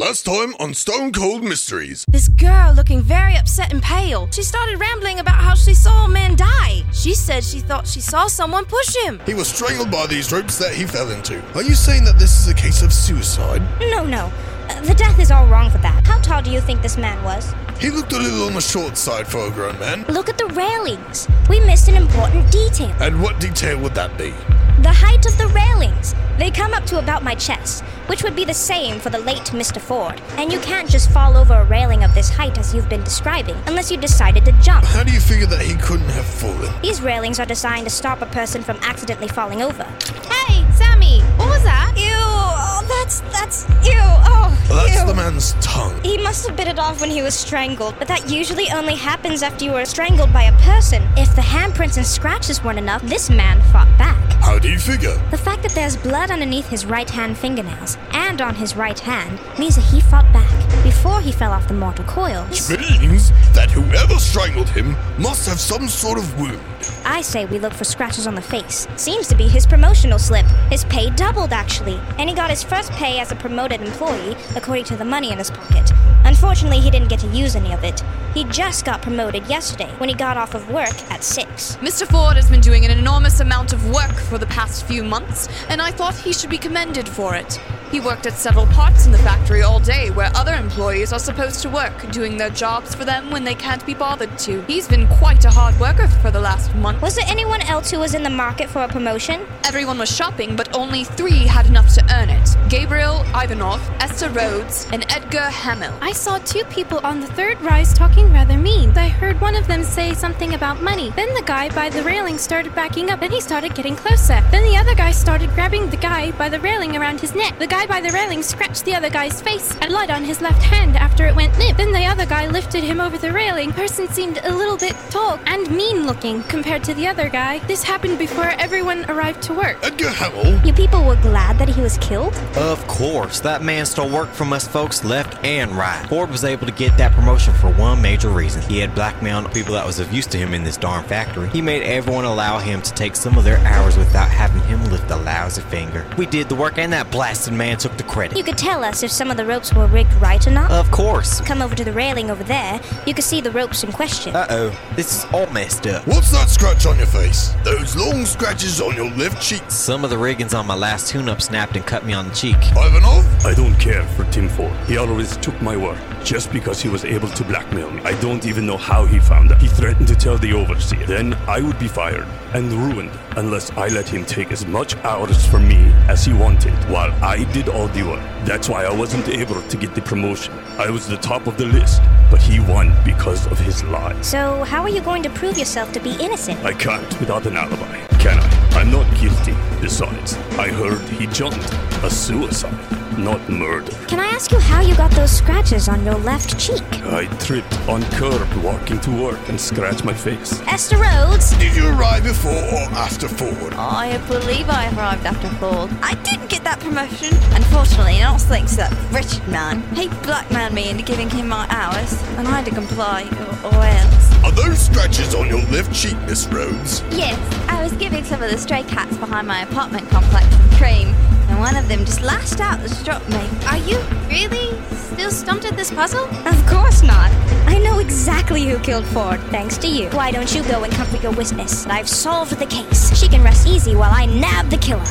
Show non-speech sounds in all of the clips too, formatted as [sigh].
Last time on Stone Cold Mysteries. This girl looking very upset and pale. She started rambling about how she saw a man die. She said she thought she saw someone push him. He was strangled by these ropes that he fell into. Are you saying that this is a case of suicide? No, no. Uh, the death is all wrong for that. How tall do you think this man was? He looked a little on the short side for a grown man. Look at the railings. We missed an important detail. And what detail would that be? The height of the railings. They come up to about my chest, which would be the same for the late Mr. Ford. And you can't just fall over a railing of this height as you've been describing, unless you decided to jump. How do you figure that he couldn't have fallen? These railings are designed to stop a person from accidentally falling over. Hey, Sammy, what was that? Ew! Oh, that's that's ew! Oh, That's ew. the man's tongue. He must have bit it off when he was strangled, but that usually only happens after you are strangled by a person. If the handprints and scratches weren't enough, this man fought back. How do you figure? The fact that there's blood underneath his right hand fingernails and on his right hand means that he fought back before he fell off the mortal coil. Means that whoever strangled him must have some sort of wound. I say we look for scratches on the face. Seems to be his promotional slip. His pay doubled, actually, and he got his first pay as a promoted employee, according to the money in his pocket. Unfortunately, he didn't get to use any of it. He just got promoted yesterday when he got off of work at 6. Mr. Ford has been doing an enormous amount of work for the past few months, and I thought he should be commended for it. He worked at several parts in the factory all day where other employees are supposed to work, doing their jobs for them when they can't be bothered to. He's been quite a hard worker for the last month. Was there anyone else who was in the market for a promotion? Everyone was shopping, but only three had enough to earn it Gabriel Ivanov, Esther Rhodes, and Edgar Hamill. I saw two people on the third rise talking rather mean. I heard one of them say something about money. Then the guy by the railing started backing up. and he started getting closer. Then the other guy started grabbing the guy by the railing around his neck. The guy by the railing scratched the other guy's face and blood on his left hand after it went limp. Then the other guy lifted him over the railing. Person seemed a little bit tall and mean looking compared to the other guy. This happened before everyone arrived to work. Uh, Edgar Hamill? You people were glad that he was killed? Of course, that man stole work from us folks left and right. Ford was able to get that promotion for one major reason. He had blackmailed people that was of use to him in this darn factory. He made everyone allow him to take some of their hours without having him lift a lousy finger. We did the work and that blasted man took the credit. You could tell us if some of the ropes were rigged right or not. Of course. Come over to the railing over there. You could see the ropes in question. Uh oh, this is all messed up. What's that scratch on your face? Those long scratches on your left cheek. Some of the riggings on my last tune up snapped and cut me on the cheek. Ivanov? I don't care for Tim Ford. He always took my work just because he was able to blackmail me. I don't even know how he found out. He threatened to tell the overseer. Then I would be fired and ruined unless I let him take as much hours from me as he wanted while I did all the work. That's why I wasn't able to get the promotion. I was the top of the list, but he won because of his lies. So, how are you going to prove yourself to be innocent? I can't without an alibi, can I? I'm not guilty. Besides, I heard he jumped. A suicide, not murder. Can I ask you how you got those scratches on your left cheek? I tripped on curb walking to work and scratched my face. Esther Rhodes? Did you arrive before or after Ford? I believe I arrived after Ford. I didn't get that promotion. Unfortunately, not thanks to that Richard man. He blackmailed me into giving him my hours, and I had to comply, or, or else. Are those scratches on your left cheek, Miss Rhodes? Yes, I was giving some of the stray cats behind my apartment complex some cream, and one of them just lashed out and struck me. Are you really still stumped at this puzzle? Of course not. I know exactly who killed Ford, thanks to you. Why don't you go and comfort your witness? I've solved the case. She can rest easy while I nab the killer.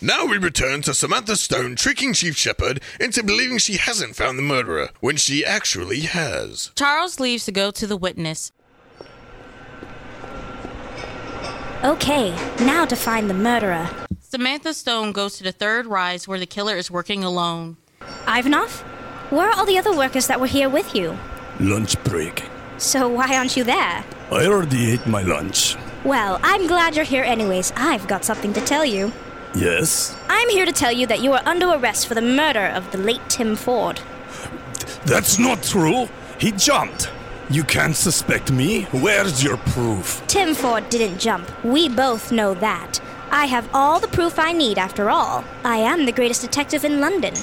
Now we return to Samantha Stone tricking Chief Shepard into believing she hasn't found the murderer when she actually has. Charles leaves to go to the witness. Okay, now to find the murderer. Samantha Stone goes to the third rise where the killer is working alone. Ivanov? Where are all the other workers that were here with you? Lunch break. So why aren't you there? I already ate my lunch. Well, I'm glad you're here anyways. I've got something to tell you. Yes? I'm here to tell you that you are under arrest for the murder of the late Tim Ford. That's not true. He jumped. You can't suspect me. Where's your proof? Tim Ford didn't jump. We both know that. I have all the proof I need after all. I am the greatest detective in London.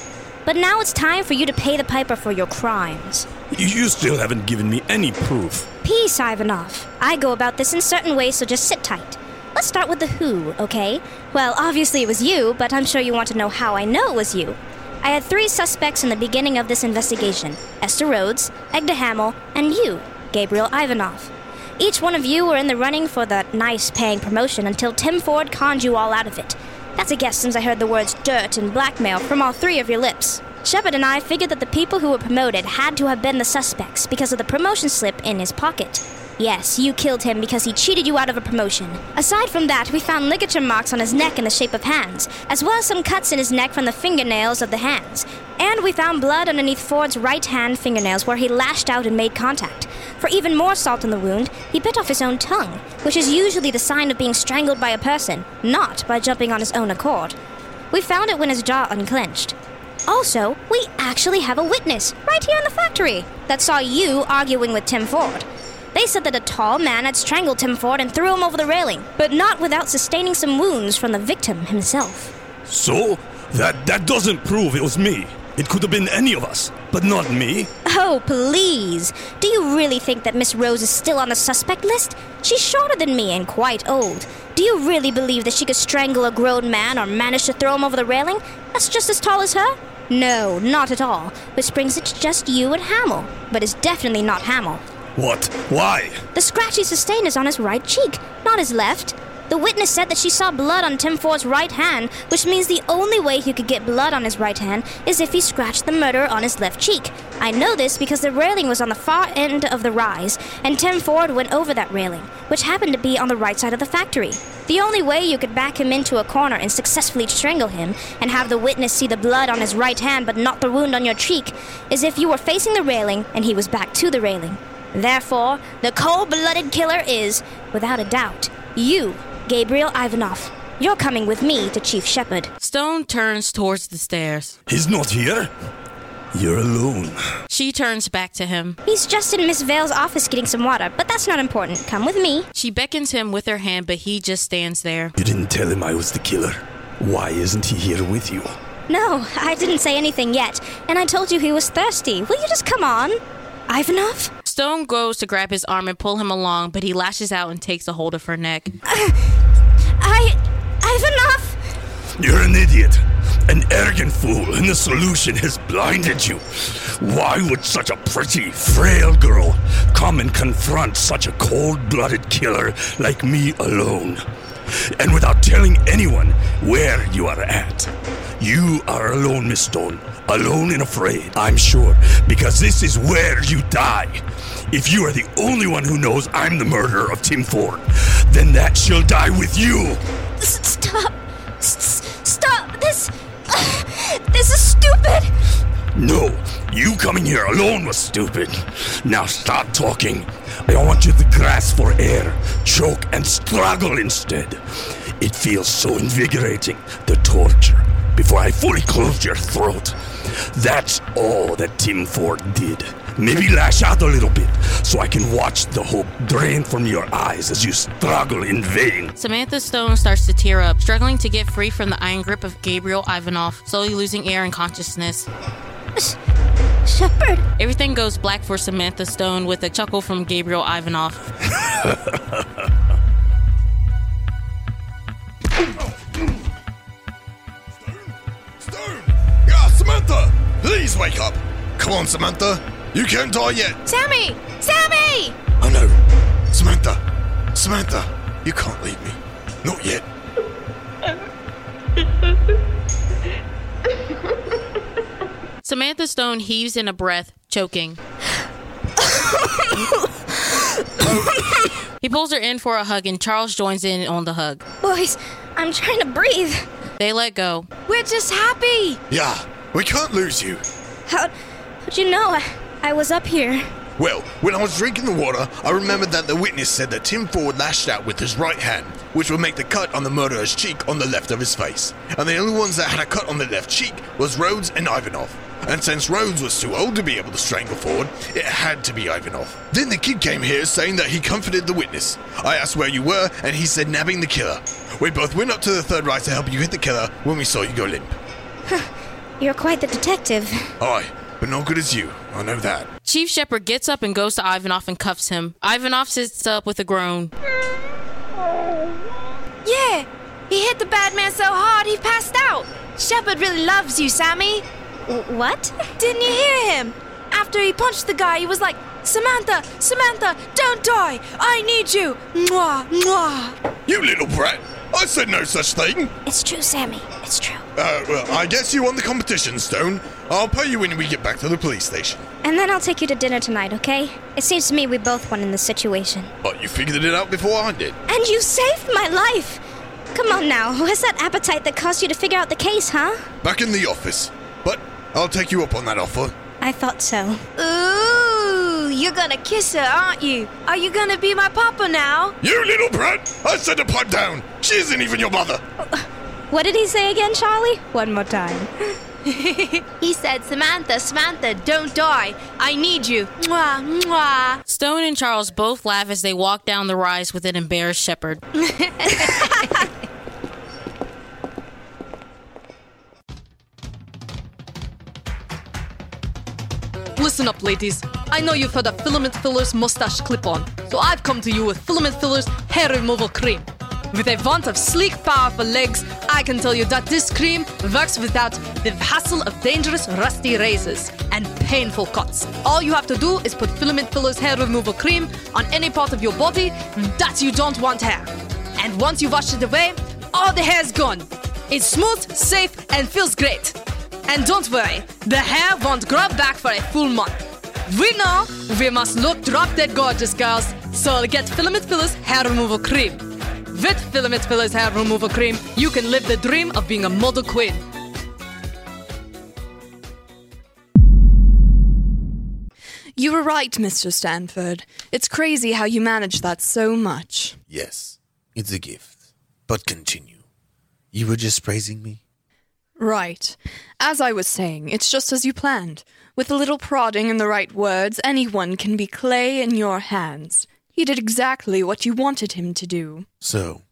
But now it's time for you to pay the piper for your crimes. You- still haven't given me any proof. Peace, Ivanov. I go about this in certain ways, so just sit tight. Let's start with the who, okay? Well, obviously it was you, but I'm sure you want to know how I know it was you. I had three suspects in the beginning of this investigation Esther Rhodes, Edgar Hamill, and you, Gabriel Ivanov. Each one of you were in the running for the nice paying promotion until Tim Ford conned you all out of it. That's a guess since I heard the words dirt and blackmail from all three of your lips. Shepard and I figured that the people who were promoted had to have been the suspects because of the promotion slip in his pocket. Yes, you killed him because he cheated you out of a promotion. Aside from that, we found ligature marks on his neck in the shape of hands, as well as some cuts in his neck from the fingernails of the hands. And we found blood underneath Ford's right hand fingernails where he lashed out and made contact. For even more salt in the wound, he bit off his own tongue, which is usually the sign of being strangled by a person, not by jumping on his own accord. We found it when his jaw unclenched. Also, we actually have a witness right here in the factory that saw you arguing with Tim Ford. They said that a tall man had strangled Tim Ford and threw him over the railing, but not without sustaining some wounds from the victim himself. So? That that doesn't prove it was me. It could have been any of us, but not me. Oh, please. Do you really think that Miss Rhodes is still on the suspect list? She's shorter than me and quite old. Do you really believe that she could strangle a grown man or manage to throw him over the railing? That's just as tall as her? No, not at all. Which brings it to just you and Hamill. But it's definitely not Hamill. What? Why? The scratch he sustained is on his right cheek, not his left. The witness said that she saw blood on Tim Ford's right hand, which means the only way he could get blood on his right hand is if he scratched the murderer on his left cheek. I know this because the railing was on the far end of the rise, and Tim Ford went over that railing, which happened to be on the right side of the factory. The only way you could back him into a corner and successfully strangle him, and have the witness see the blood on his right hand but not the wound on your cheek, is if you were facing the railing and he was back to the railing. Therefore, the cold blooded killer is, without a doubt, you, Gabriel Ivanov. You're coming with me to Chief Shepard. Stone turns towards the stairs. He's not here. You're alone. She turns back to him. He's just in Miss Vale's office getting some water, but that's not important. Come with me. She beckons him with her hand, but he just stands there. You didn't tell him I was the killer. Why isn't he here with you? No, I didn't say anything yet, and I told you he was thirsty. Will you just come on? Ivanov? Stone goes to grab his arm and pull him along, but he lashes out and takes a hold of her neck. [sighs] I. Ivanov? You're an idiot, an arrogant fool, and the solution has blinded you. Why would such a pretty, frail girl come and confront such a cold blooded killer like me alone? And without telling anyone where you are at. You are alone, Miss Stone. Alone and afraid, I'm sure, because this is where you die. If you are the only one who knows I'm the murderer of Tim Ford, then that shall die with you. Stop. S- Stop. This. [sighs] This is stupid. No, you coming here alone was stupid. Now stop talking. I want you to grasp for air, choke, and struggle instead. It feels so invigorating, the torture, before I fully close your throat. That's all that Tim Ford did. Maybe lash out a little bit so I can watch the hope drain from your eyes as you struggle in vain. Samantha Stone starts to tear up, struggling to get free from the iron grip of Gabriel Ivanov, slowly losing air and consciousness. Shepard. Everything goes black for Samantha Stone with a chuckle from Gabriel Ivanov. Stone! Yeah, Samantha! Please wake up! Come on, Samantha! You can't die yet! Sammy! Sammy! Oh no! Samantha! Samantha! You can't leave me. Not yet. [laughs] Samantha Stone heaves in a breath, choking. he pulls her in for a hug, and Charles joins in on the hug. Boys, I'm trying to breathe. They let go. We're just happy! Yeah, we can't lose you. How, how'd you know I, I was up here? Well, when I was drinking the water, I remembered that the witness said that Tim Ford lashed out with his right hand, which would make the cut on the murderer's cheek on the left of his face. And the only ones that had a cut on the left cheek was Rhodes and Ivanov. And since Rhodes was too old to be able to strangle Ford, it had to be Ivanov. Then the kid came here saying that he comforted the witness. I asked where you were, and he said nabbing the killer. We both went up to the third right to help you hit the killer when we saw you go limp. Huh. You're quite the detective. Aye, but no good as you. I know that. Chief Shepard gets up and goes to Ivanov and cuffs him. Ivanov sits up with a groan. Yeah, he hit the bad man so hard he passed out. Shepard really loves you, Sammy. what? Didn't you hear him? After he punched the guy, he was like, Samantha, Samantha, don't die. I need you. Mwah, mwah. You little brat! I said no such thing! It's true, Sammy. It's true. Uh, well, I guess you won the competition, Stone. I'll pay you when we get back to the police station. And then I'll take you to dinner tonight, okay? It seems to me we both won in this situation. But you figured it out before I did. And you saved my life! Come on now, where's that appetite that caused you to figure out the case, huh? Back in the office. But I'll take you up on that offer. I thought so. Ooh, you're gonna kiss her, aren't you? Are you gonna be my papa now? You little brat! I said to pipe down! She isn't even your mother! What did he say again, Charlie? One more time. [laughs] he said, Samantha, Samantha, don't die. I need you. Mwah, mwah. Stone and Charles both laugh as they walk down the rise with an embarrassed Shepard. [laughs] Listen up, ladies. I know you've heard of Filament Filler's mustache clip on, so I've come to you with Filament Filler's hair removal cream. With a want of sleek, powerful legs, I can tell you that this cream works without the hassle of dangerous, rusty razors and painful cuts. All you have to do is put Filament Filler's hair removal cream on any part of your body that you don't want hair. And once you wash it away, all the hair's gone. It's smooth, safe, and feels great. And don't worry, the hair won't grow back for a full month. We know we must look drop dead gorgeous, girls, so get Filament Filler's hair removal cream. With Filament Filler's hair removal cream, you can live the dream of being a model queen. You were right, Mr. Stanford. It's crazy how you manage that so much. Yes, it's a gift. But continue. You were just praising me? Right. As I was saying, it's just as you planned. With a little prodding and the right words, anyone can be clay in your hands. He did exactly what you wanted him to do. So,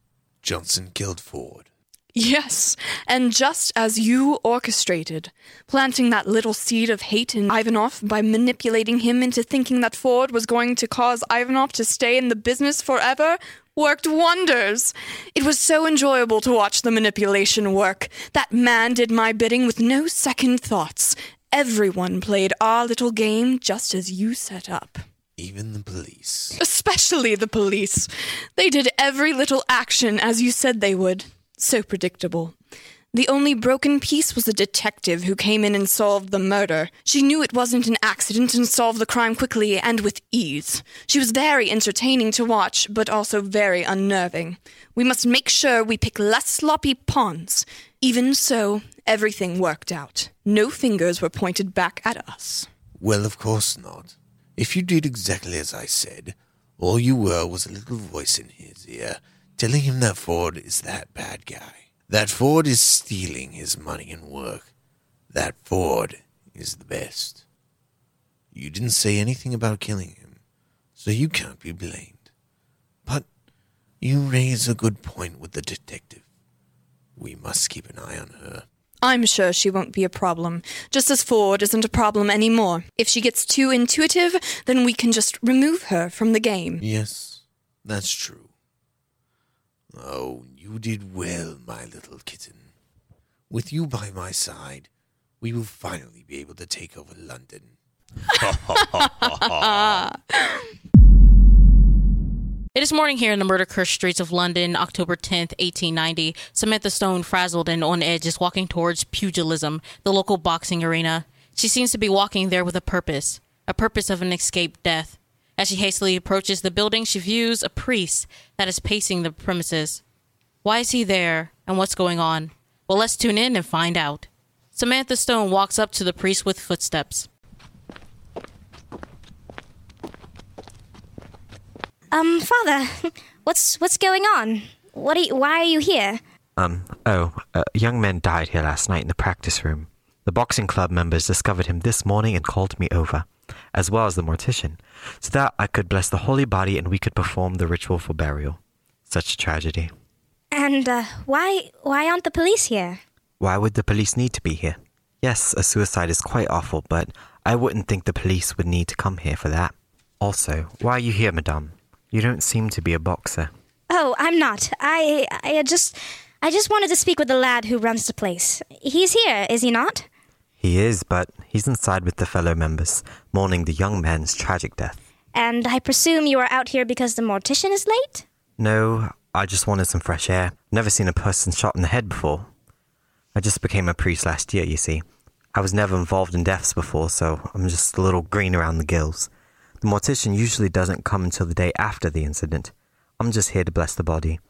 Johnson killed Ford. Yes, and just as you orchestrated, planting that little seed of hate in Ivanov by manipulating him into thinking that Ford was going to cause Ivanov to stay in the business forever, worked wonders. It was so enjoyable to watch the manipulation work. That man did my bidding with no second thoughts. Everyone played our little game just as you set up. Even the police. Especially the police. They did every little action as you said they would. So predictable. The only broken piece was the detective who came in and solved the murder. She knew it wasn't an accident and solved the crime quickly and with ease. She was very entertaining to watch, but also very unnerving. We must make sure we pick less sloppy pawns. Even so, everything worked out. No fingers were pointed back at us. Well, of course not. If you did exactly as I said, all you were was a little voice in his ear telling him that Ford is that bad guy. That Ford is stealing his money and work. That Ford is the best. You didn't say anything about killing him, so you can't be blamed. But you raise a good point with the detective. We must keep an eye on her. I'm sure she won't be a problem, just as Ford isn't a problem anymore. If she gets too intuitive, then we can just remove her from the game. Yes, that's true. Oh, you did well, my little kitten. With you by my side, we will finally be able to take over London. [laughs] [laughs] [laughs] It is morning here in the murder cursed streets of London, October 10th, 1890. Samantha Stone, frazzled and on edge, is walking towards pugilism, the local boxing arena. She seems to be walking there with a purpose, a purpose of an escaped death. As she hastily approaches the building, she views a priest that is pacing the premises. Why is he there, and what's going on? Well, let's tune in and find out. Samantha Stone walks up to the priest with footsteps. Um, Father, what's what's going on? What are you, why are you here? Um, oh, a young man died here last night in the practice room. The boxing club members discovered him this morning and called me over, as well as the mortician, so that I could bless the holy body and we could perform the ritual for burial. Such a tragedy. And uh, why why aren't the police here? Why would the police need to be here? Yes, a suicide is quite awful, but I wouldn't think the police would need to come here for that. Also, why are you here, madame? You don't seem to be a boxer. Oh, I'm not. I I just I just wanted to speak with the lad who runs the place. He's here, is he not? He is, but he's inside with the fellow members, mourning the young man's tragic death. And I presume you are out here because the mortician is late? No, I just wanted some fresh air. Never seen a person shot in the head before. I just became a priest last year, you see. I was never involved in deaths before, so I'm just a little green around the gills. The mortician usually doesn't come until the day after the incident. I'm just here to bless the body.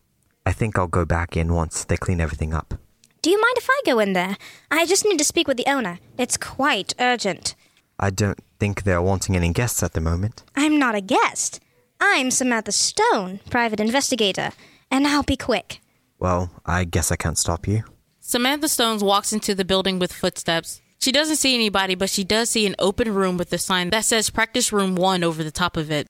I think I'll go back in once they clean everything up. Do you mind if I go in there? I just need to speak with the owner. It's quite urgent. I don't think they're wanting any guests at the moment. I'm not a guest. I'm Samantha Stone, private investigator, and I'll be quick. Well, I guess I can't stop you. Samantha Stones walks into the building with footsteps. She doesn't see anybody, but she does see an open room with a sign that says Practice Room 1 over the top of it.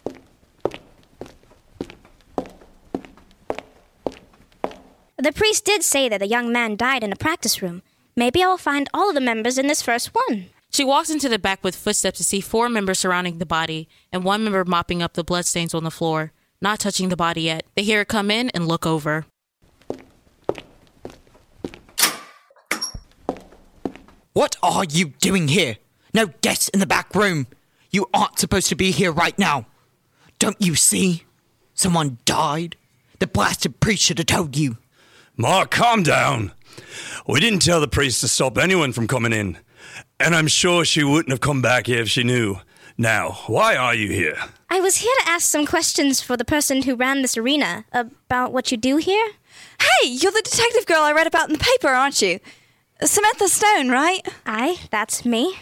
The priest did say that the young man died in a practice room. Maybe I'll find all of the members in this first one. She walks into the back with footsteps to see four members surrounding the body and one member mopping up the bloodstains on the floor, not touching the body yet. They hear her come in and look over. What are you doing here? No guests in the back room. You aren't supposed to be here right now. Don't you see? Someone died. The blasted priest should have told you. Mark, calm down. We didn't tell the priest to stop anyone from coming in. And I'm sure she wouldn't have come back here if she knew. Now, why are you here? I was here to ask some questions for the person who ran this arena about what you do here. Hey, you're the detective girl I read about in the paper, aren't you? Samantha Stone, right? Aye, that's me.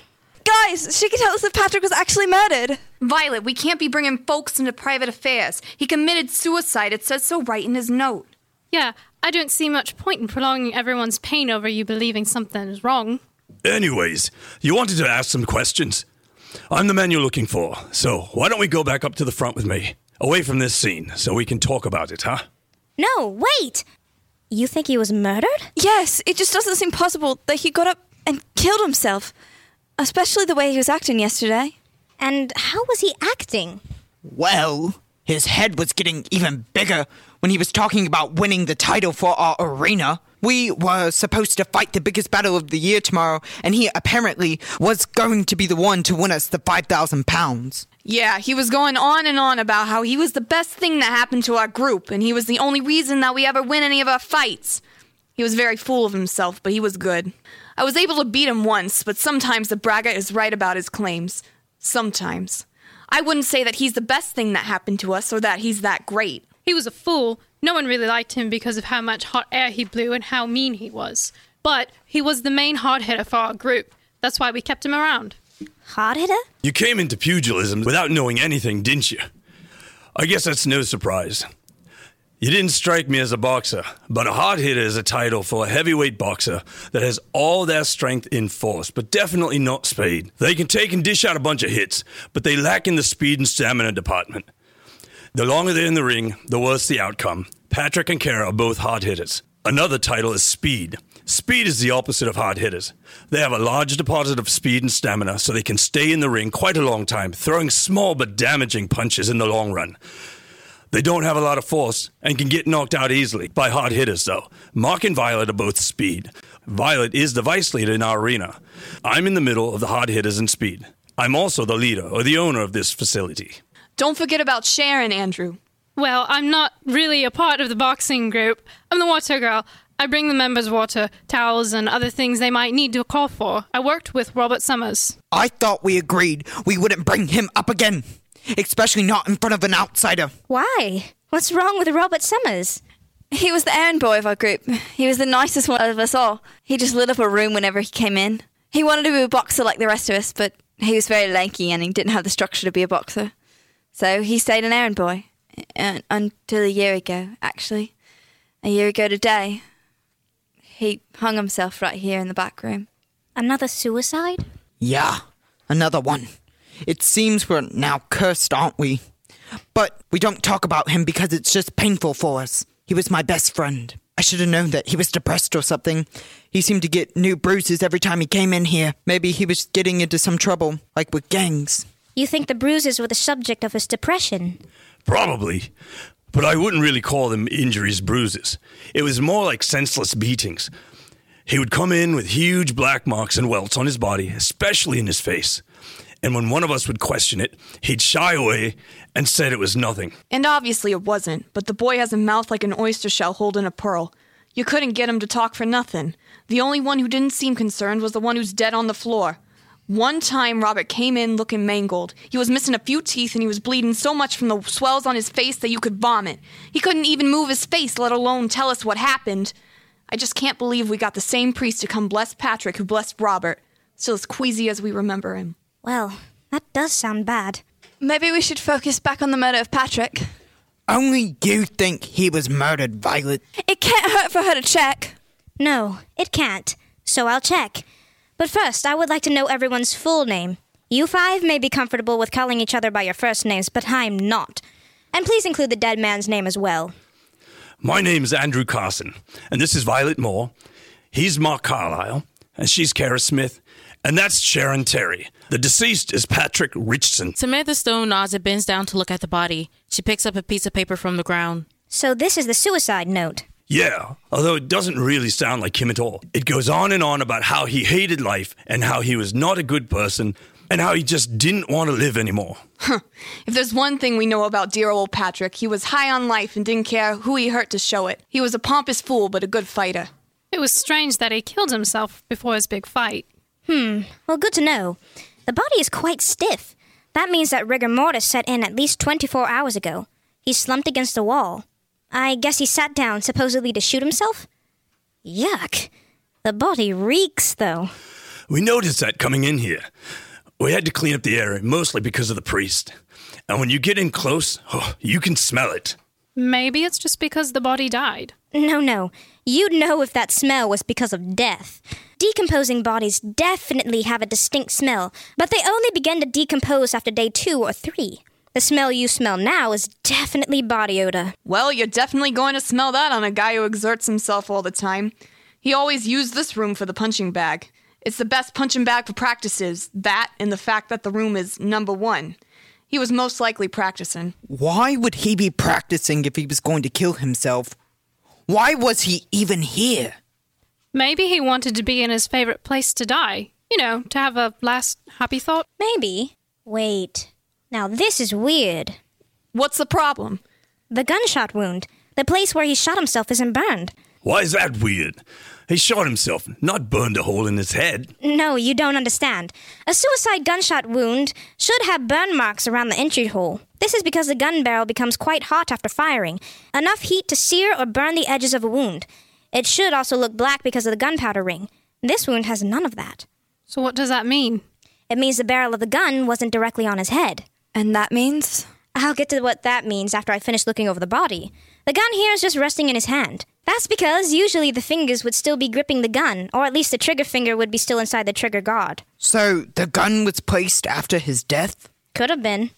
Guys, she can tell us if Patrick was actually murdered. Violet, we can't be bringing folks into private affairs. He committed suicide. It says so right in his note. Yeah, I don't see much point in prolonging everyone's pain over you believing something is wrong. Anyways, you wanted to ask some questions. I'm the man you're looking for, so why don't we go back up to the front with me? Away from this scene, so we can talk about it, huh? No, wait! You think he was murdered? Yes, it just doesn't seem possible that he got up and killed himself. Especially the way he was acting yesterday. And how was he acting? Well, his head was getting even bigger when he was talking about winning the title for our arena. We were supposed to fight the biggest battle of the year tomorrow, and he apparently was going to be the one to win us the 5,000 pounds. Yeah, he was going on and on about how he was the best thing that happened to our group, and he was the only reason that we ever win any of our fights. He was very full of himself, but he was good. I was able to beat him once, but sometimes the braggart is right about his claims. Sometimes. I wouldn't say that he's the best thing that happened to us or that he's that great. He was a fool. No one really liked him because of how much hot air he blew and how mean he was. But he was the main hard hitter for our group. That's why we kept him around. Hard hitter? You came into pugilism without knowing anything, didn't you? I guess that's no surprise. You didn't strike me as a boxer, but a hard hitter is a title for a heavyweight boxer that has all their strength in force, but definitely not speed. They can take and dish out a bunch of hits, but they lack in the speed and stamina department. The longer they're in the ring, the worse the outcome. Patrick and Kara are both hard hitters. Another title is speed. Speed is the opposite of hard hitters. They have a large deposit of speed and stamina, so they can stay in the ring quite a long time, throwing small but damaging punches in the long run. They don't have a lot of force and can get knocked out easily by hard hitters, though. Mark and Violet are both speed. Violet is the vice leader in our arena. I'm in the middle of the hard hitters and speed. I'm also the leader or the owner of this facility. Don't forget about Sharon, Andrew. Well, I'm not really a part of the boxing group. I'm the water girl. I bring the members water, towels, and other things they might need to call for. I worked with Robert Summers. I thought we agreed we wouldn't bring him up again, especially not in front of an outsider. Why? What's wrong with Robert Summers? He was the errand boy of our group. He was the nicest one of us all. He just lit up a room whenever he came in. He wanted to be a boxer like the rest of us, but he was very lanky and he didn't have the structure to be a boxer. So he stayed an errand boy. Uh, until a year ago, actually. A year ago today. He hung himself right here in the back room. Another suicide? Yeah, another one. It seems we're now cursed, aren't we? But we don't talk about him because it's just painful for us. He was my best friend. I should have known that he was depressed or something. He seemed to get new bruises every time he came in here. Maybe he was getting into some trouble, like with gangs. You think the bruises were the subject of his depression? Probably. but I wouldn't really call them injuries, bruises. It was more like senseless beatings. He would come in with huge black marks and welts on his body, especially in his face. And when one of us would question it, he'd shy away and said it was nothing. And obviously it wasn't, but the boy has a mouth like an oyster shell holding a pearl. You couldn't get him to talk for nothing. The only one who didn't seem concerned was the one who's dead on the floor. One time, Robert came in looking mangled. He was missing a few teeth and he was bleeding so much from the swells on his face that you could vomit. He couldn't even move his face, let alone tell us what happened. I just can't believe we got the same priest to come bless Patrick who blessed Robert. Still as queasy as we remember him. Well, that does sound bad. Maybe we should focus back on the murder of Patrick. Only you think he was murdered, Violet. It can't hurt for her to check. No, it can't. So I'll check. But first, I would like to know everyone's full name. You five may be comfortable with calling each other by your first names, but I'm not. And please include the dead man's name as well. My name's Andrew Carson, and this is Violet Moore. He's Mark Carlisle, and she's Kara Smith, and that's Sharon Terry. The deceased is Patrick Richardson. Samantha Stone nods and bends down to look at the body. She picks up a piece of paper from the ground. So this is the suicide note. Yeah, although it doesn't really sound like him at all. It goes on and on about how he hated life and how he was not a good person and how he just didn't want to live anymore. If there's one thing we know about dear old Patrick, he was high on life and didn't care who he hurt to show it. He was a pompous fool, but a good fighter. It was strange that he killed himself before his big fight. Hmm, well, good to know. The body is quite stiff. That means that rigor mortis set in at least 24 hours ago. He slumped against the wall. I guess he sat down, supposedly to shoot himself? Yuck. The body reeks, though. We noticed that coming in here. We had to clean up the area, mostly because of the priest. And when you get in close, oh, you can smell it. Maybe it's just because the body died. No, no. You'd know if that smell was because of death. Decomposing bodies definitely have a distinct smell, but they only begin to decompose after day two or three. The smell you smell now is definitely body odor. Well, you're definitely going to smell that on a guy who exerts himself all the time. He always used this room for the punching bag. It's the best punching bag for practices, that and the fact that the room is number one. He was most likely practicing. Why would he be practicing if he was going to kill himself? Why was he even here? Maybe he wanted to be in his favorite place to die. You know, to have a last happy thought. Maybe. Wait. Now this is weird. What's the problem? The gunshot wound. The place where he shot himself isn't burned. Why is that weird? He shot himself, not burned a hole in his head. No, you don't understand. A suicide gunshot wound should have burn marks around the entry hole. This is because the gun barrel becomes quite hot after firing, enough heat to sear or burn the edges of a wound. It should also look black because of the gunpowder ring. This wound has none of that. So, what does that mean? It means the barrel of the gun wasn't directly on his head. And that means? I'll get to what that means after I finish looking over the body. The gun here is just resting in his hand. That's because usually the fingers would still be gripping the gun, or at least the trigger finger would be still inside the trigger guard. So the gun was placed after his death? Could have been.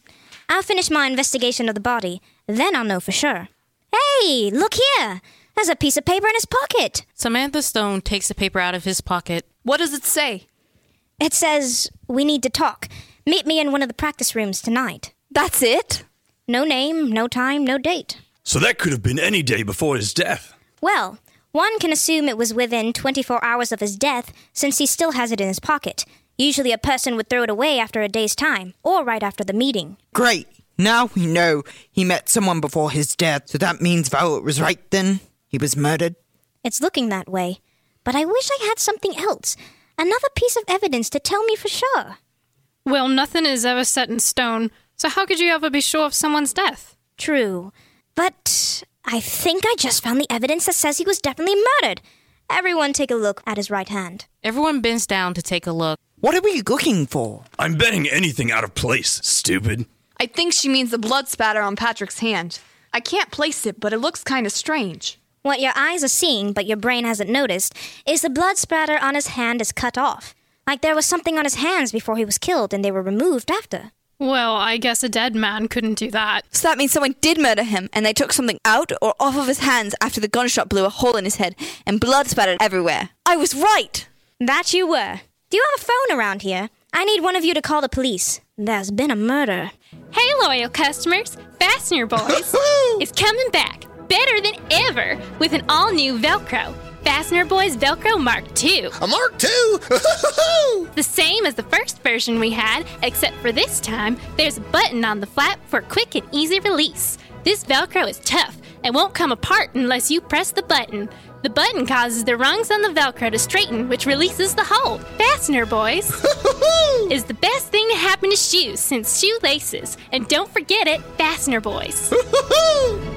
I'll finish my investigation of the body, then I'll know for sure. Hey, look here! There's a piece of paper in his pocket. Samantha Stone takes the paper out of his pocket. What does it say? It says, We need to talk. Meet me in one of the practice rooms tonight. That's it? No name, no time, no date. So that could have been any day before his death. Well, one can assume it was within 24 hours of his death since he still has it in his pocket. Usually a person would throw it away after a day's time, or right after the meeting. Great. Now we know he met someone before his death, so that means Violet was right then? He was murdered? It's looking that way. But I wish I had something else. Another piece of evidence to tell me for sure. Well, nothing is ever set in stone, so how could you ever be sure of someone's death? True. But I think I just found the evidence that says he was definitely murdered. Everyone take a look at his right hand. Everyone bends down to take a look. What are we looking for? I'm betting anything out of place, stupid. I think she means the blood spatter on Patrick's hand. I can't place it, but it looks kind of strange. What your eyes are seeing, but your brain hasn't noticed, is the blood spatter on his hand is cut off. Like there was something on his hands before he was killed and they were removed after. Well, I guess a dead man couldn't do that. So that means someone did murder him and they took something out or off of his hands after the gunshot blew a hole in his head and blood spattered everywhere. I was right! That you were. Do you have a phone around here? I need one of you to call the police. There's been a murder. Hey, loyal customers, Fastener Boys [laughs] is coming back better than ever with an all new Velcro. Fastener Boys Velcro Mark II. A Mark II? [laughs] the same as the first version we had, except for this time, there's a button on the flap for quick and easy release. This Velcro is tough and won't come apart unless you press the button. The button causes the rungs on the Velcro to straighten, which releases the hold. Fastener Boys [laughs] is the best thing to happen to shoes since shoelaces. And don't forget it, Fastener Boys. [laughs]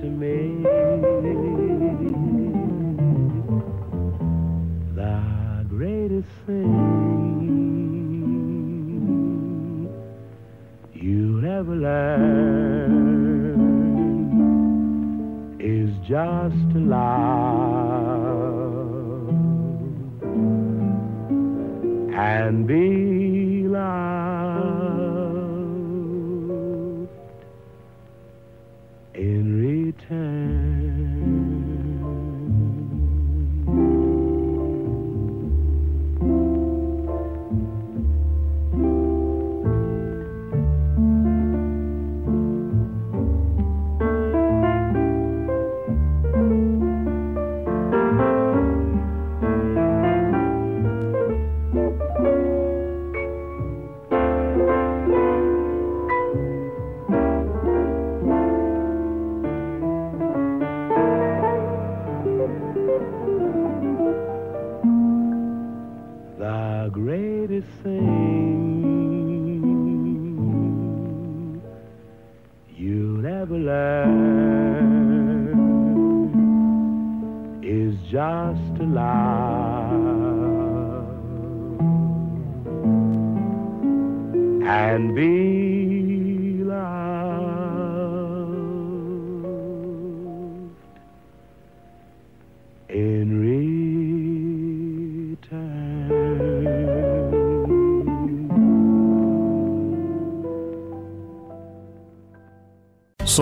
to me. The greatest thing you'll ever learn is just to love and be loved in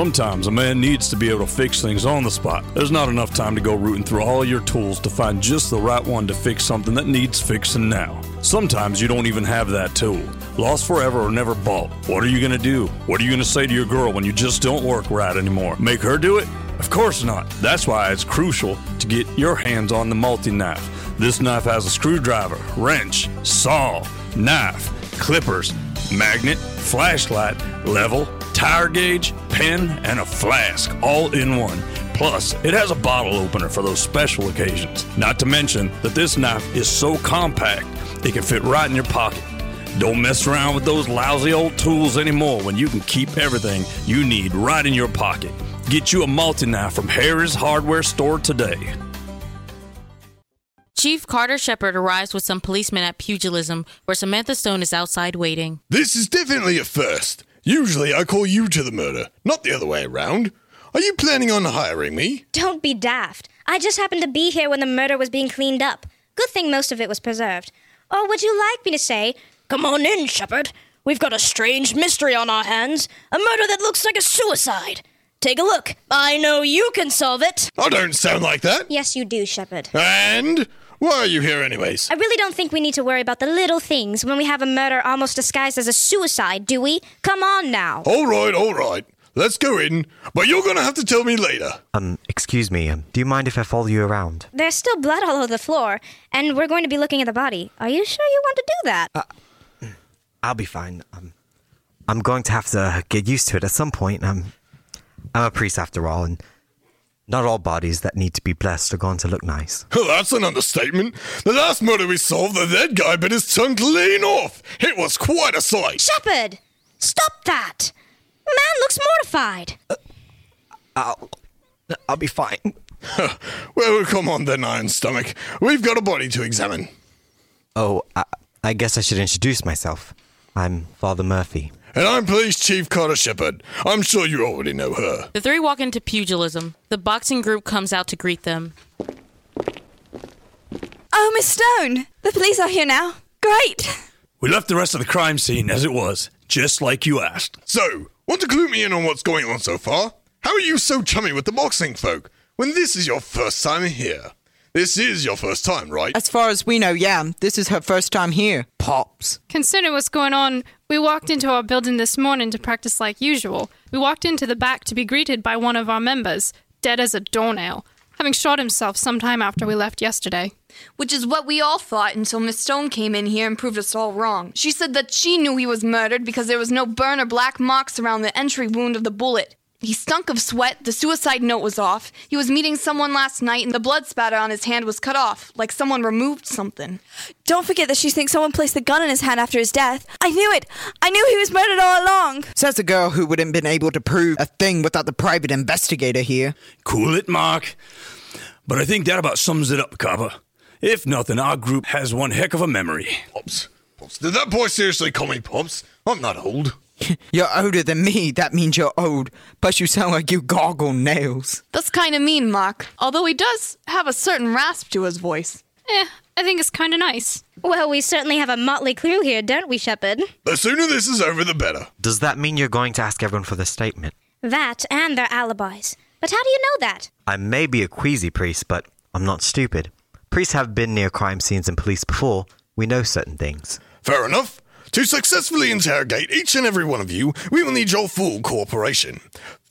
Sometimes a man needs to be able to fix things on the spot. There's not enough time to go rooting through all your tools to find just the right one to fix something that needs fixing now. Sometimes you don't even have that tool. Lost forever or never bought. What are you going to do? What are you going to say to your girl when you just don't work right anymore? Make her do it? Of course not. That's why it's crucial to get your hands on the multi knife. This knife has a screwdriver, wrench, saw, knife, clippers, magnet, flashlight, level, tire gauge, pen, and a flask all in one. Plus, it has a bottle opener for those special occasions. Not to mention that this knife is so compact, it can fit right in your pocket. Don't mess around with those lousy old tools anymore when you can keep everything you need right in your pocket. Get you a multi knife from Harris Hardware Store today. Chief Carter Shepard arrives with some policemen at Pugilism, where Samantha Stone is outside waiting. This is definitely a first. Usually I call you to the murder, not the other way around. Are you planning on hiring me? Don't be daft. I just happened to be here when the murder was being cleaned up. Good thing most of it was preserved. Or would you like me to say, Come on in, Shepard. We've got a strange mystery on our hands. A murder that looks like a suicide. Take a look. I know you can solve it. I don't sound like that. Yes, you do, Shepard. And why are you here, anyways? I really don't think we need to worry about the little things when we have a murder almost disguised as a suicide, do we? Come on now. All right, all right. let's go in, but you're gonna have to tell me later. Um, excuse me, um, do you mind if I follow you around? There's still blood all over the floor, and we're going to be looking at the body. Are you sure you want to do that? I'll be fine. Um, I'm going to have to get used to it at some point. Um, I'm a priest after all, and not all bodies that need to be blessed are going to look nice. Well, that's an understatement. The last murder we solved, the dead guy bit his tongue clean off. It was quite a sight. Shepard! Stop that! Man looks mortified. Uh, I'll, I'll be fine. well, come on then, Iron Stomach. We've got a body to examine. Oh, I, I guess I should introduce myself. I'm Father Murphy. And I'm Police Chief Carter Shepard. I'm sure you already know her. The three walk into pugilism. The boxing group comes out to greet them. Oh, Miss Stone! The police are here now. Great! We left the rest of the crime scene as it was, just like you asked. So, want to clue me in on what's going on so far? How are you so chummy with the boxing folk when this is your first time here? This is your first time, right? As far as we know, yeah, this is her first time here. Pops. Considering what's going on, we walked into our building this morning to practice like usual. We walked into the back to be greeted by one of our members, dead as a doornail, having shot himself sometime after we left yesterday. Which is what we all thought until Miss Stone came in here and proved us all wrong. She said that she knew he was murdered because there was no burn or black marks around the entry wound of the bullet. He stunk of sweat, the suicide note was off. He was meeting someone last night and the blood spatter on his hand was cut off, like someone removed something. Don't forget that she thinks someone placed the gun in his hand after his death. I knew it! I knew he was murdered all along! Says the girl who wouldn't been able to prove a thing without the private investigator here. Cool it, Mark. But I think that about sums it up, Copper. If nothing, our group has one heck of a memory. Pops. Pops. Did that boy seriously call me Pops? I'm not old. [laughs] You're older than me, that means you're old. Plus, you sound like you goggle nails. That's kind of mean, Mark. Although he does have a certain rasp to his voice. Eh, I think it's kind of nice. Well, we certainly have a motley crew here, don't we, Shepard? The sooner this is over, the better. Does that mean you're going to ask everyone for the statement? That and their alibis. But how do you know that? I may be a queasy priest, but I'm not stupid. Priests have been near crime scenes and police before. We know certain things. Fair enough. To successfully interrogate each and every one of you, we will need your full cooperation.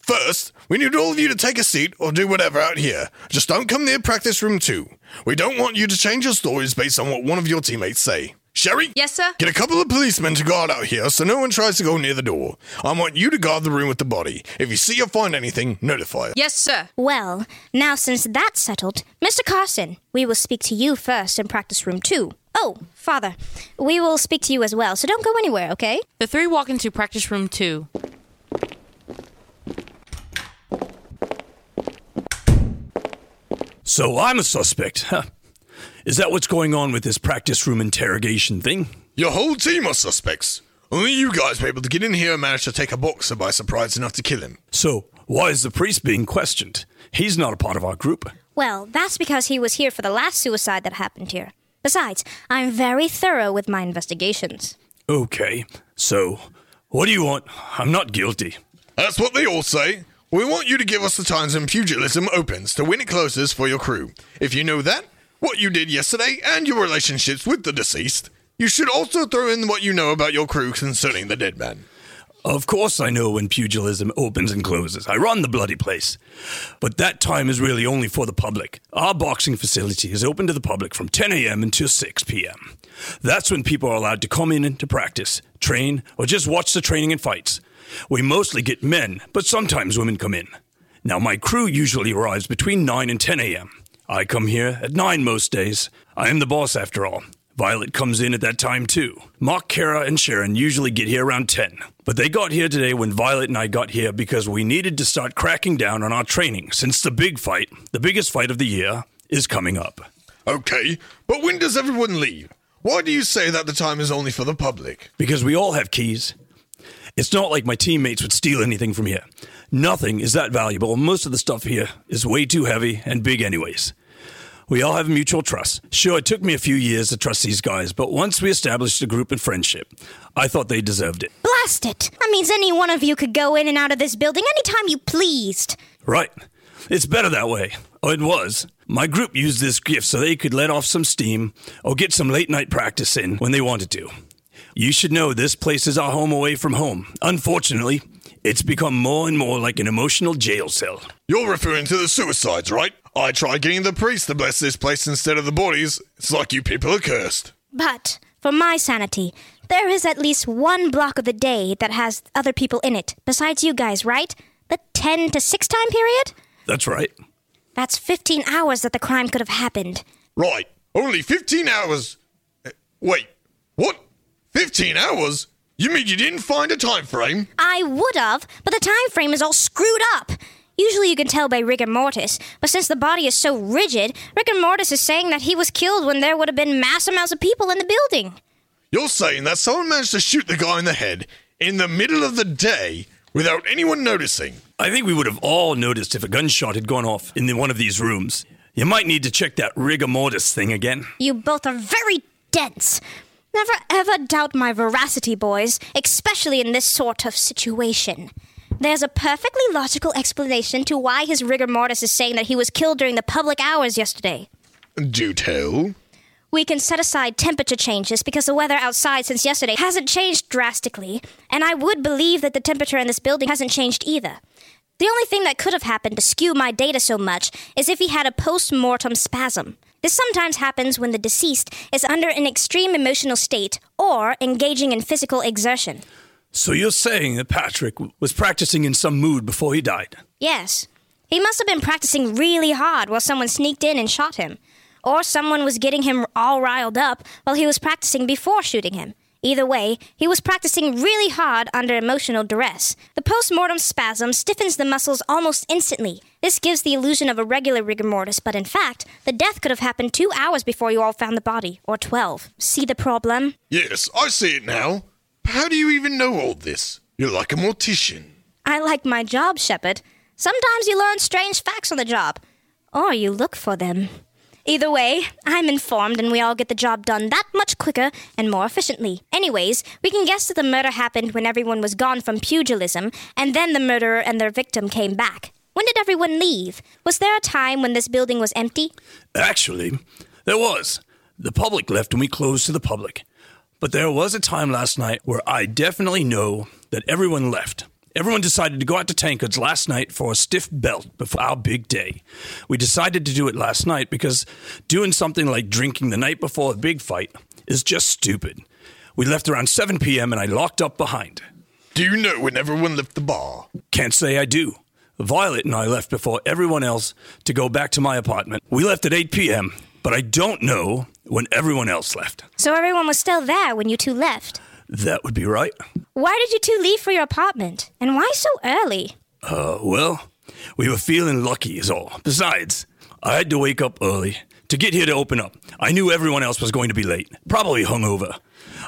First, we need all of you to take a seat or do whatever out here. Just don't come near practice room two. We don't want you to change your stories based on what one of your teammates say. Sherry? Yes, sir? Get a couple of policemen to guard out here so no one tries to go near the door. I want you to guard the room with the body. If you see or find anything, notify us. Yes, sir. Well, now since that's settled, Mr. Carson, we will speak to you first in practice room two. Oh, Father, we will speak to you as well, so don't go anywhere, okay? The three walk into practice room two. So I'm a suspect, huh? Is that what's going on with this practice room interrogation thing? Your whole team are suspects. Only you guys were able to get in here and manage to take a boxer by surprise enough to kill him. So, why is the priest being questioned? He's not a part of our group. Well, that's because he was here for the last suicide that happened here. Besides, I'm very thorough with my investigations. Okay, so, what do you want? I'm not guilty. That's what they all say. We want you to give us the times when pugilism opens to win it closes for your crew. If you know that, what you did yesterday, and your relationships with the deceased, you should also throw in what you know about your crew concerning the dead man. Of course, I know when pugilism opens and closes. I run the bloody place. But that time is really only for the public. Our boxing facility is open to the public from 10 a.m. until 6 p.m. That's when people are allowed to come in to practice, train, or just watch the training and fights. We mostly get men, but sometimes women come in. Now, my crew usually arrives between 9 and 10 a.m. I come here at 9 most days. I am the boss after all. Violet comes in at that time too. Mark, Kara, and Sharon usually get here around 10. But they got here today when Violet and I got here because we needed to start cracking down on our training since the big fight, the biggest fight of the year, is coming up. Okay, but when does everyone leave? Why do you say that the time is only for the public? Because we all have keys. It's not like my teammates would steal anything from here. Nothing is that valuable, most of the stuff here is way too heavy and big, anyways. We all have mutual trust. Sure, it took me a few years to trust these guys, but once we established a group and friendship, I thought they deserved it. Blast it! That means any one of you could go in and out of this building anytime you pleased. Right. It's better that way. Oh, it was. My group used this gift so they could let off some steam or get some late night practice in when they wanted to. You should know this place is our home away from home. Unfortunately, It's become more and more like an emotional jail cell. You're referring to the suicides, right? I tried getting the priest to bless this place instead of the bodies. It's like you people are cursed. But, for my sanity, there is at least one block of the day that has other people in it, besides you guys, right? The 10 to 6 time period? That's right. That's 15 hours that the crime could have happened. Right. Only 15 hours. Uh, Wait, what? 15 hours? You mean you didn't find a time frame? I would have, but the time frame is all screwed up. Usually you can tell by rigor mortis, but since the body is so rigid, rigor mortis is saying that he was killed when there would have been mass amounts of people in the building. You're saying that someone managed to shoot the guy in the head in the middle of the day without anyone noticing? I think we would have all noticed if a gunshot had gone off in the- one of these rooms. You might need to check that rigor mortis thing again. You both are very dense. Never ever doubt my veracity, boys, especially in this sort of situation. There's a perfectly logical explanation to why his rigor mortis is saying that he was killed during the public hours yesterday. Do tell. We can set aside temperature changes because the weather outside since yesterday hasn't changed drastically, and I would believe that the temperature in this building hasn't changed either. The only thing that could have happened to skew my data so much is if he had a post mortem spasm. This sometimes happens when the deceased is under an extreme emotional state or engaging in physical exertion. So you're saying that Patrick was practicing in some mood before he died? Yes. He must have been practicing really hard while someone sneaked in and shot him. Or someone was getting him all riled up while he was practicing before shooting him. Either way, he was practicing really hard under emotional duress. The post-mortem spasm stiffens the muscles almost instantly. This gives the illusion of a regular rigor mortis, but in fact, the death could have happened two hours before you all found the body, or 12. See the problem? Yes, I see it now. But how do you even know all this? You're like a mortician. I like my job, Shepard. Sometimes you learn strange facts on the job, or you look for them. Either way, I'm informed and we all get the job done that much quicker and more efficiently. Anyways, we can guess that the murder happened when everyone was gone from pugilism, and then the murderer and their victim came back. When did everyone leave? Was there a time when this building was empty? Actually, there was. The public left and we closed to the public. But there was a time last night where I definitely know that everyone left. Everyone decided to go out to Tankards last night for a stiff belt before our big day. We decided to do it last night because doing something like drinking the night before a big fight is just stupid. We left around 7 p.m. and I locked up behind. Do you know when everyone left the bar? Can't say I do. Violet and I left before everyone else to go back to my apartment. We left at 8 p.m., but I don't know when everyone else left. So everyone was still there when you two left. That would be right. Why did you two leave for your apartment? And why so early? Uh, well, we were feeling lucky, is all. Besides, I had to wake up early to get here to open up. I knew everyone else was going to be late, probably hungover.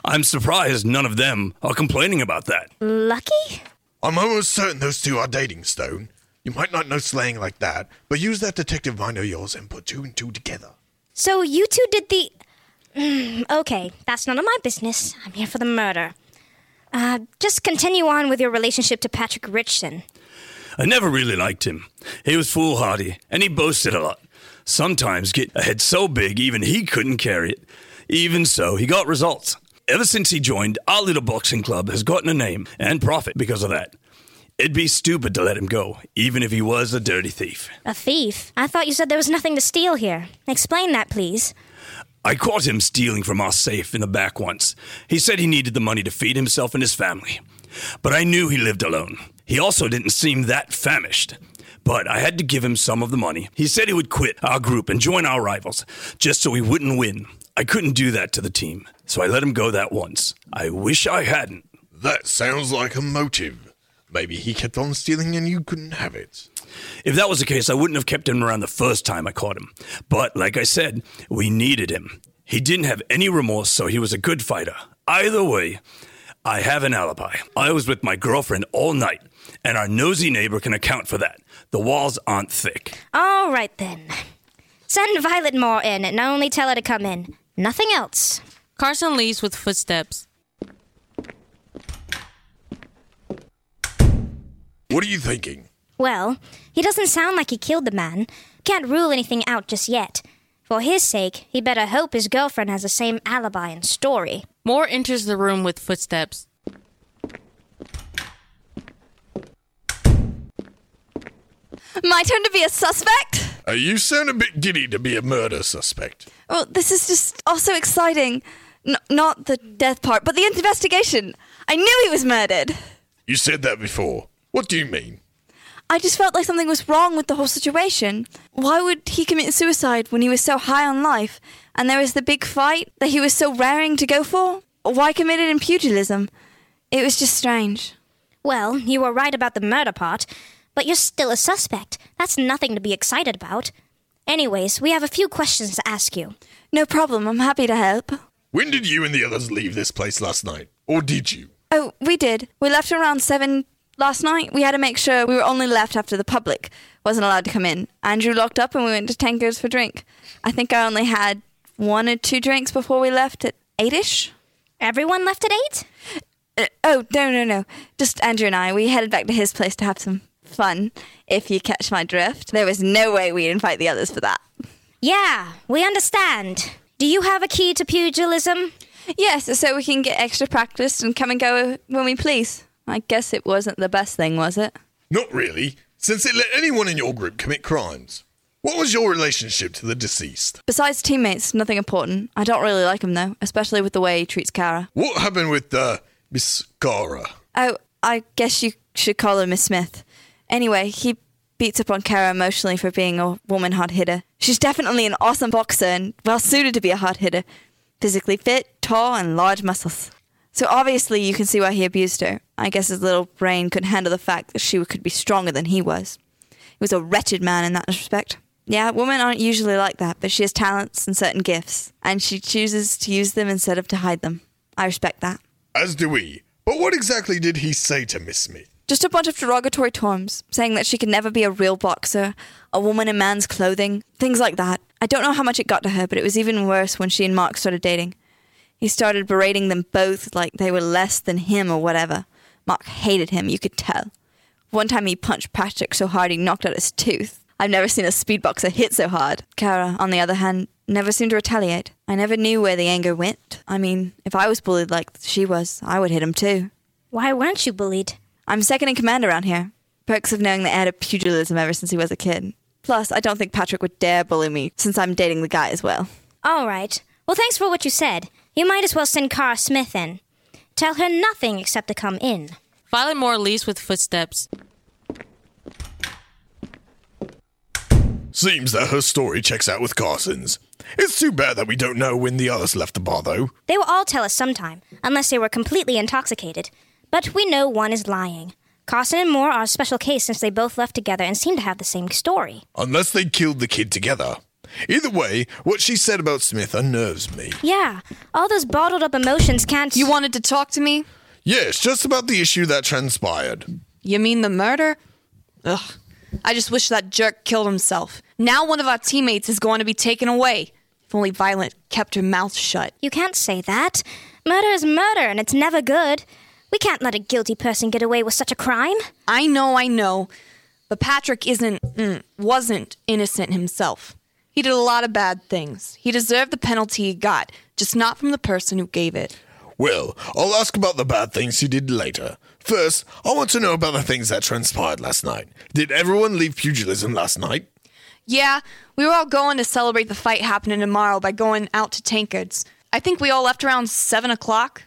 I'm surprised none of them are complaining about that. Lucky? I'm almost certain those two are dating, Stone. You might not know slang like that, but use that detective mind of yours and put two and two together. So you two did the. [sighs] Okay, that's none of my business. I'm here for the murder. Uh, just continue on with your relationship to Patrick Richson. I never really liked him. He was foolhardy, and he boasted a lot. Sometimes get a head so big even he couldn't carry it. Even so, he got results. Ever since he joined, our little boxing club has gotten a name and profit because of that. It'd be stupid to let him go, even if he was a dirty thief. A thief? I thought you said there was nothing to steal here. Explain that, please. I caught him stealing from our safe in the back once. He said he needed the money to feed himself and his family. But I knew he lived alone. He also didn't seem that famished. But I had to give him some of the money. He said he would quit our group and join our rivals, just so he wouldn't win. I couldn't do that to the team, so I let him go that once. I wish I hadn't. That sounds like a motive. Maybe he kept on stealing and you couldn't have it. If that was the case, I wouldn't have kept him around the first time I caught him. But like I said, we needed him. He didn't have any remorse, so he was a good fighter. Either way, I have an alibi. I was with my girlfriend all night, and our nosy neighbor can account for that. The walls aren't thick. All right then. Send Violet Moore in and only tell her to come in. Nothing else. Carson leaves with footsteps. What are you thinking? Well, he doesn't sound like he killed the man. Can't rule anything out just yet. For his sake, he better hope his girlfriend has the same alibi and story. Moore enters the room with footsteps. My turn to be a suspect? Uh, you sound a bit giddy to be a murder suspect. Well, this is just also exciting. N- not the death part, but the investigation. I knew he was murdered. You said that before. What do you mean? I just felt like something was wrong with the whole situation. Why would he commit suicide when he was so high on life? And there was the big fight that he was so raring to go for? Why commit it in pugilism? It was just strange. Well, you were right about the murder part, but you're still a suspect. That's nothing to be excited about. Anyways, we have a few questions to ask you. No problem, I'm happy to help. When did you and the others leave this place last night? Or did you? Oh, we did. We left around seven last night. We had to make sure we were only left after the public wasn't allowed to come in. Andrew locked up and we went to Tanker's for drink. I think I only had one or two drinks before we left at eight-ish. Everyone left at eight? Uh, oh, no, no, no. Just Andrew and I. We headed back to his place to have some fun, if you catch my drift. There was no way we'd invite the others for that. Yeah, we understand. Do you have a key to pugilism? Yes, so we can get extra practice and come and go when we please. I guess it wasn't the best thing, was it? Not really, since it let anyone in your group commit crimes. What was your relationship to the deceased? Besides teammates, nothing important. I don't really like him though, especially with the way he treats Kara. What happened with uh, Miss Cara? Oh, I guess you should call her Miss Smith. Anyway, he beats up on Kara emotionally for being a woman hard hitter. She's definitely an awesome boxer and well suited to be a hard hitter. Physically fit, tall, and large muscles. So obviously you can see why he abused her. I guess his little brain couldn't handle the fact that she could be stronger than he was. He was a wretched man in that respect. Yeah, women aren't usually like that, but she has talents and certain gifts, and she chooses to use them instead of to hide them. I respect that. As do we. But what exactly did he say to Miss Smith? Just a bunch of derogatory terms, saying that she could never be a real boxer, a woman in man's clothing, things like that. I don't know how much it got to her, but it was even worse when she and Mark started dating. He started berating them both like they were less than him or whatever. Mark hated him, you could tell. One time he punched Patrick so hard he knocked out his tooth. I've never seen a speedboxer hit so hard. Kara, on the other hand, never seemed to retaliate. I never knew where the anger went. I mean, if I was bullied like she was, I would hit him too. Why weren't you bullied? I'm second in command around here. Perks of knowing the heir to pugilism ever since he was a kid. Plus, I don't think Patrick would dare bully me since I'm dating the guy as well. All right. Well, thanks for what you said. You might as well send Cara Smith in. Tell her nothing except to come in. Violet Moore leaves with footsteps. Seems that her story checks out with Carson's. It's too bad that we don't know when the others left the bar, though. They will all tell us sometime, unless they were completely intoxicated. But we know one is lying. Carson and Moore are a special case since they both left together and seem to have the same story. Unless they killed the kid together. Either way, what she said about Smith unnerves me. Yeah, all those bottled up emotions can't. You wanted to talk to me? Yes, just about the issue that transpired. You mean the murder? Ugh. I just wish that jerk killed himself. Now one of our teammates is going to be taken away. If only Violet kept her mouth shut. You can't say that. Murder is murder, and it's never good. We can't let a guilty person get away with such a crime. I know, I know. But Patrick isn't, mm, wasn't innocent himself. He did a lot of bad things. He deserved the penalty he got, just not from the person who gave it. Well, I'll ask about the bad things he did later. First, I want to know about the things that transpired last night. Did everyone leave pugilism last night? Yeah, we were all going to celebrate the fight happening tomorrow by going out to Tankards. I think we all left around 7 o'clock.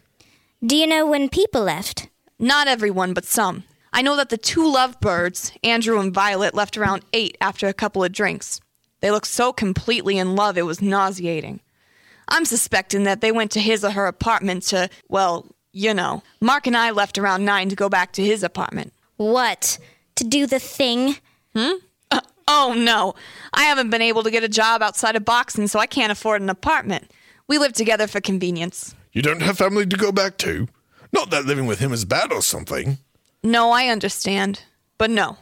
Do you know when people left? Not everyone, but some. I know that the two lovebirds, Andrew and Violet, left around 8 after a couple of drinks. They looked so completely in love it was nauseating. I'm suspecting that they went to his or her apartment to, well, you know. Mark and I left around 9 to go back to his apartment. What? To do the thing? Hmm? Uh, oh, no. I haven't been able to get a job outside of boxing, so I can't afford an apartment. We live together for convenience. You don't have family to go back to? Not that living with him is bad or something. No, I understand. But no,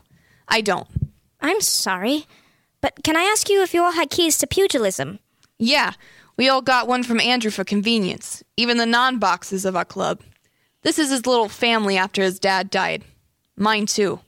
I don't. I'm sorry. But can I ask you if you all had keys to pugilism? Yeah, we all got one from Andrew for convenience, even the non boxes of our club. This is his little family after his dad died. Mine too.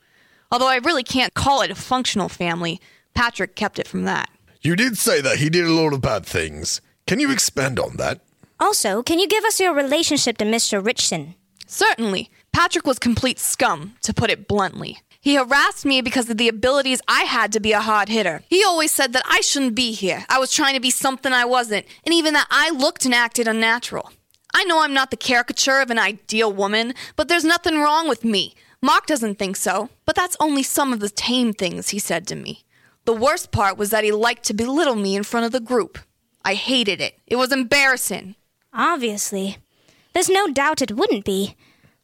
Although I really can't call it a functional family, Patrick kept it from that. You did say that he did a lot of bad things. Can you expand on that? Also, can you give us your relationship to Mr. Richson? Certainly. Patrick was complete scum, to put it bluntly. He harassed me because of the abilities I had to be a hard hitter. He always said that I shouldn't be here. I was trying to be something I wasn't, and even that I looked and acted unnatural. I know I'm not the caricature of an ideal woman, but there's nothing wrong with me. Mark doesn't think so, but that's only some of the tame things he said to me. The worst part was that he liked to belittle me in front of the group. I hated it. It was embarrassing. Obviously. There's no doubt it wouldn't be.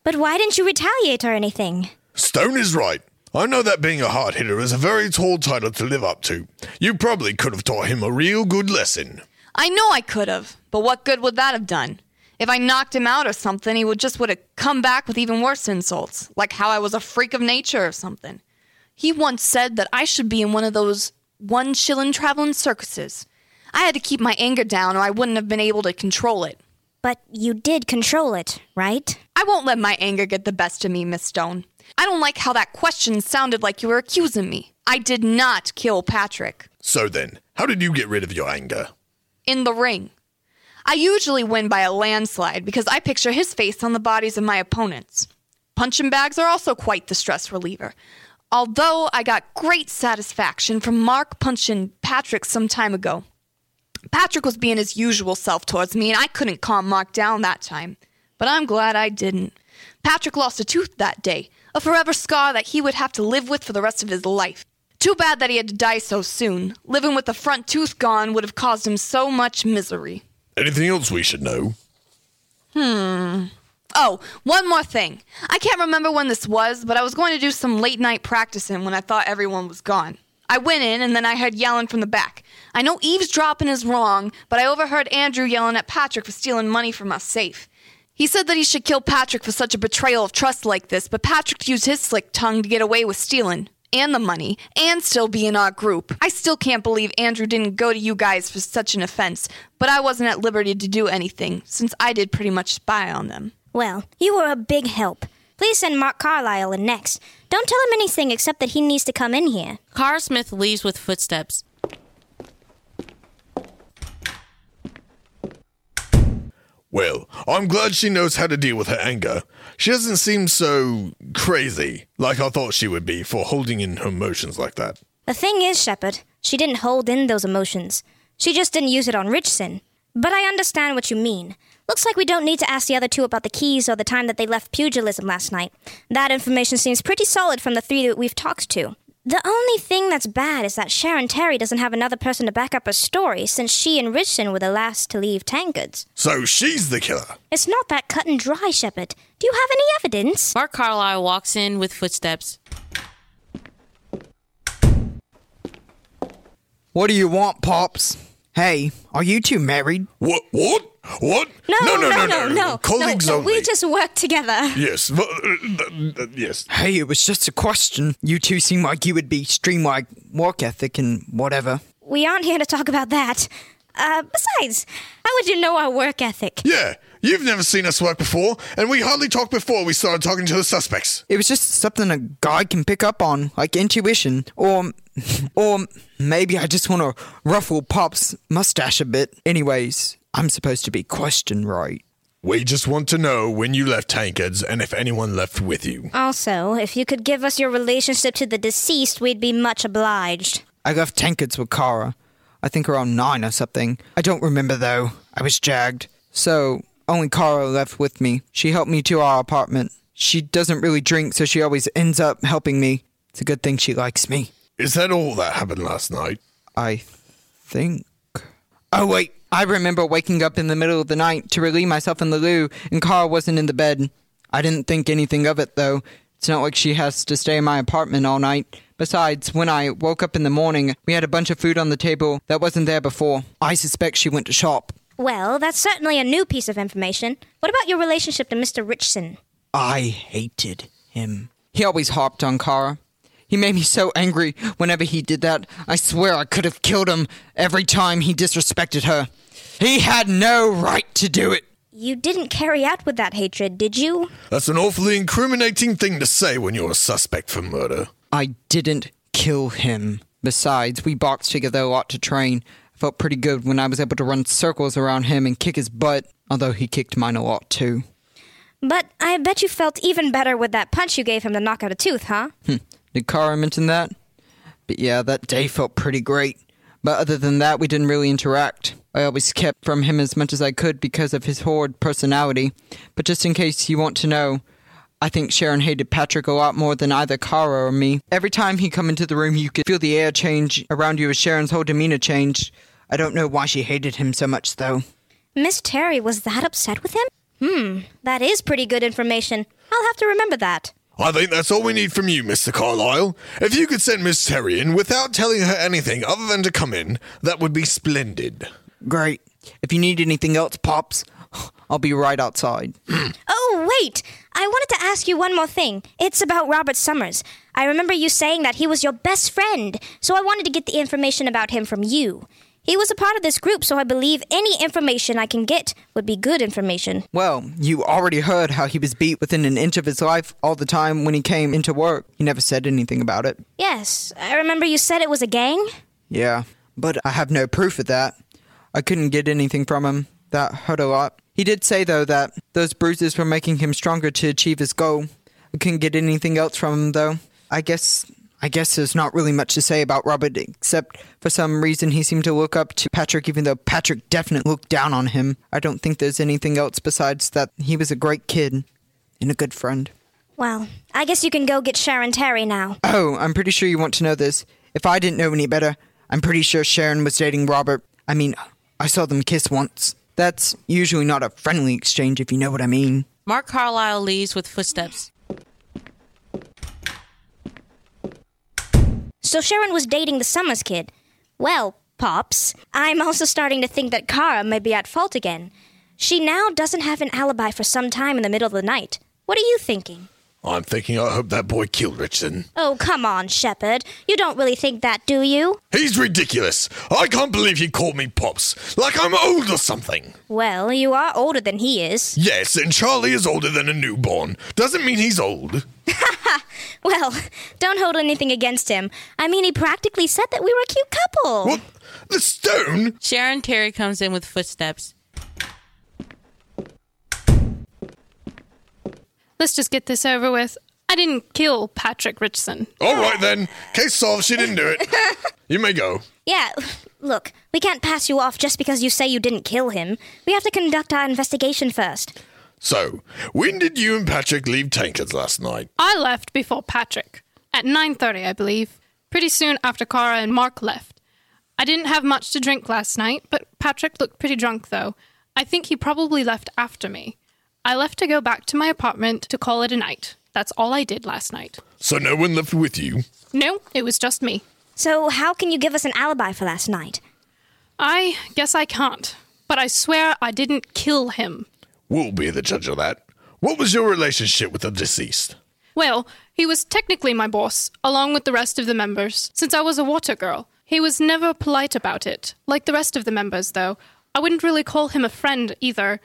But why didn't you retaliate or anything? Stone is right. I know that being a hard hitter is a very tall title to live up to. You probably could have taught him a real good lesson. I know I could have, but what good would that have done? If I knocked him out or something, he would just would have come back with even worse insults, like how I was a freak of nature or something. He once said that I should be in one of those one shillin' traveling circuses. I had to keep my anger down or I wouldn't have been able to control it. But you did control it, right? I won't let my anger get the best of me, Miss Stone. I don't like how that question sounded like you were accusing me. I did not kill Patrick. So then, how did you get rid of your anger? In the ring. I usually win by a landslide because I picture his face on the bodies of my opponents. Punching bags are also quite the stress reliever. Although I got great satisfaction from Mark punching Patrick some time ago. Patrick was being his usual self towards me, and I couldn't calm Mark down that time. But I'm glad I didn't. Patrick lost a tooth that day, a forever scar that he would have to live with for the rest of his life. Too bad that he had to die so soon. Living with the front tooth gone would have caused him so much misery. Anything else we should know? Hmm. Oh, one more thing. I can't remember when this was, but I was going to do some late night practicing when I thought everyone was gone. I went in and then I heard yelling from the back. I know eavesdropping is wrong, but I overheard Andrew yelling at Patrick for stealing money from our safe. He said that he should kill Patrick for such a betrayal of trust like this, but Patrick used his slick tongue to get away with stealing and the money and still be in our group. I still can't believe Andrew didn't go to you guys for such an offense, but I wasn't at liberty to do anything since I did pretty much spy on them. Well, you were a big help. Please send Mark Carlisle in next. Don't tell him anything except that he needs to come in here. Cara Smith leaves with footsteps. Well, I'm glad she knows how to deal with her anger. She doesn't seem so crazy like I thought she would be for holding in her emotions like that. The thing is, Shepard, she didn't hold in those emotions. She just didn't use it on Richson. But I understand what you mean. Looks like we don't need to ask the other two about the keys or the time that they left pugilism last night. That information seems pretty solid from the three that we've talked to. The only thing that's bad is that Sharon Terry doesn't have another person to back up her story since she and Richson were the last to leave Tankards. So she's the killer. It's not that cut and dry, Shepard. Do you have any evidence? Mark Carlisle walks in with footsteps. What do you want, Pops? Hey, are you two married? What? What? What? No, no, no, no, no, no. Colleagues no, no, only. We just work together. Yes, but, uh, th- th- yes. Hey, it was just a question. You two seem like you would be streamlined work ethic and whatever. We aren't here to talk about that. Uh, besides, how would you know our work ethic? Yeah, you've never seen us work before, and we hardly talked before we started talking to the suspects. It was just something a guy can pick up on, like intuition, or, [laughs] or maybe I just want to ruffle Pop's mustache a bit. Anyways, I'm supposed to be questioned, right? We just want to know when you left Tankards and if anyone left with you. Also, if you could give us your relationship to the deceased, we'd be much obliged. I left Tankards with Kara. I think around nine or something. I don't remember though. I was jagged. So, only Kara left with me. She helped me to our apartment. She doesn't really drink, so she always ends up helping me. It's a good thing she likes me. Is that all that happened last night? I think. Oh, wait. I remember waking up in the middle of the night to relieve myself in the loo, and Kara wasn't in the bed. I didn't think anything of it, though. It's not like she has to stay in my apartment all night. Besides, when I woke up in the morning, we had a bunch of food on the table that wasn't there before. I suspect she went to shop. Well, that's certainly a new piece of information. What about your relationship to Mr. Richson? I hated him. He always harped on Kara. He made me so angry whenever he did that. I swear I could have killed him every time he disrespected her. He had no right to do it. You didn't carry out with that hatred, did you? That's an awfully incriminating thing to say when you're a suspect for murder. I didn't kill him. Besides, we boxed together a lot to train. I felt pretty good when I was able to run circles around him and kick his butt, although he kicked mine a lot too. But I bet you felt even better with that punch you gave him to knock out a tooth, huh? Hmm. Did Kara mention that? But yeah, that day felt pretty great. But other than that, we didn't really interact. I always kept from him as much as I could because of his horrid personality. But just in case you want to know, I think Sharon hated Patrick a lot more than either Kara or me. Every time he come into the room, you could feel the air change around you as Sharon's whole demeanor changed. I don't know why she hated him so much, though. Miss Terry was that upset with him? Hmm, that is pretty good information. I'll have to remember that. I think that's all we need from you, Mr. Carlyle. If you could send Miss Terry in without telling her anything other than to come in, that would be splendid. Great. If you need anything else, Pops, I'll be right outside. [clears throat] Oh, wait! I wanted to ask you one more thing. It's about Robert Summers. I remember you saying that he was your best friend, so I wanted to get the information about him from you. He was a part of this group, so I believe any information I can get would be good information. Well, you already heard how he was beat within an inch of his life all the time when he came into work. He never said anything about it. Yes, I remember you said it was a gang? Yeah, but I have no proof of that. I couldn't get anything from him. That hurt a lot. He did say, though, that those bruises were making him stronger to achieve his goal. I couldn't get anything else from him, though. I guess. I guess there's not really much to say about Robert, except for some reason he seemed to look up to Patrick, even though Patrick definitely looked down on him. I don't think there's anything else besides that he was a great kid and a good friend. Well, I guess you can go get Sharon Terry now. Oh, I'm pretty sure you want to know this. If I didn't know any better, I'm pretty sure Sharon was dating Robert. I mean, I saw them kiss once. That's usually not a friendly exchange, if you know what I mean. Mark Carlisle leaves with footsteps. So Sharon was dating the Summers kid. Well, Pops, I'm also starting to think that Kara may be at fault again. She now doesn't have an alibi for some time in the middle of the night. What are you thinking? I'm thinking I hope that boy killed Richardson. Oh, come on, Shepard. You don't really think that, do you? He's ridiculous. I can't believe he called me Pops. Like I'm old or something. Well, you are older than he is. Yes, and Charlie is older than a newborn. Doesn't mean he's old. [laughs] Well, don't hold anything against him. I mean, he practically said that we were a cute couple. What? The stone? Sharon Terry comes in with footsteps. Let's just get this over with. I didn't kill Patrick Richardson. All right then. Case solved. She didn't do it. [laughs] You may go. Yeah, look, we can't pass you off just because you say you didn't kill him. We have to conduct our investigation first. So, when did you and Patrick leave Tankards last night? I left before Patrick. At 9:30, I believe. Pretty soon after Cara and Mark left. I didn't have much to drink last night, but Patrick looked pretty drunk though. I think he probably left after me. I left to go back to my apartment to call it a night. That's all I did last night. So no one left with you? No, it was just me. So, how can you give us an alibi for last night? I guess I can't, but I swear I didn't kill him. We'll be the judge of that. What was your relationship with the deceased? Well, he was technically my boss, along with the rest of the members, since I was a water girl. He was never polite about it, like the rest of the members, though. I wouldn't really call him a friend either.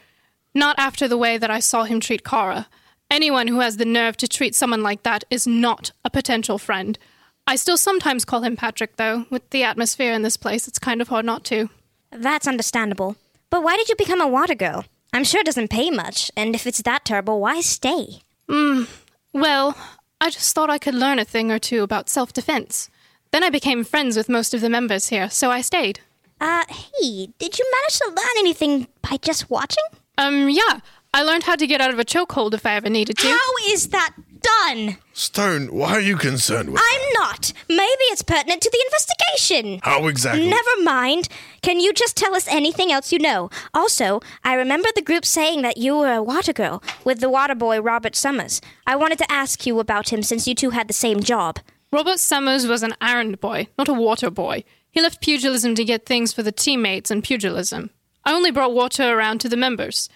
Not after the way that I saw him treat Kara. Anyone who has the nerve to treat someone like that is not a potential friend. I still sometimes call him Patrick, though. With the atmosphere in this place, it's kind of hard not to. That's understandable. But why did you become a water girl? I'm sure it doesn't pay much, and if it's that terrible, why stay? Hmm. Well, I just thought I could learn a thing or two about self defense. Then I became friends with most of the members here, so I stayed. Uh, hey, did you manage to learn anything by just watching? Um, yeah. I learned how to get out of a chokehold if I ever needed to. How is that done? Stone, why are you concerned with I'm not. Maybe it's pertinent to the investigation. How exactly? Never mind. Can you just tell us anything else you know? Also, I remember the group saying that you were a water girl with the water boy Robert Summers. I wanted to ask you about him since you two had the same job. Robert Summers was an errand boy, not a water boy. He left pugilism to get things for the teammates in pugilism. I only brought water around to the members.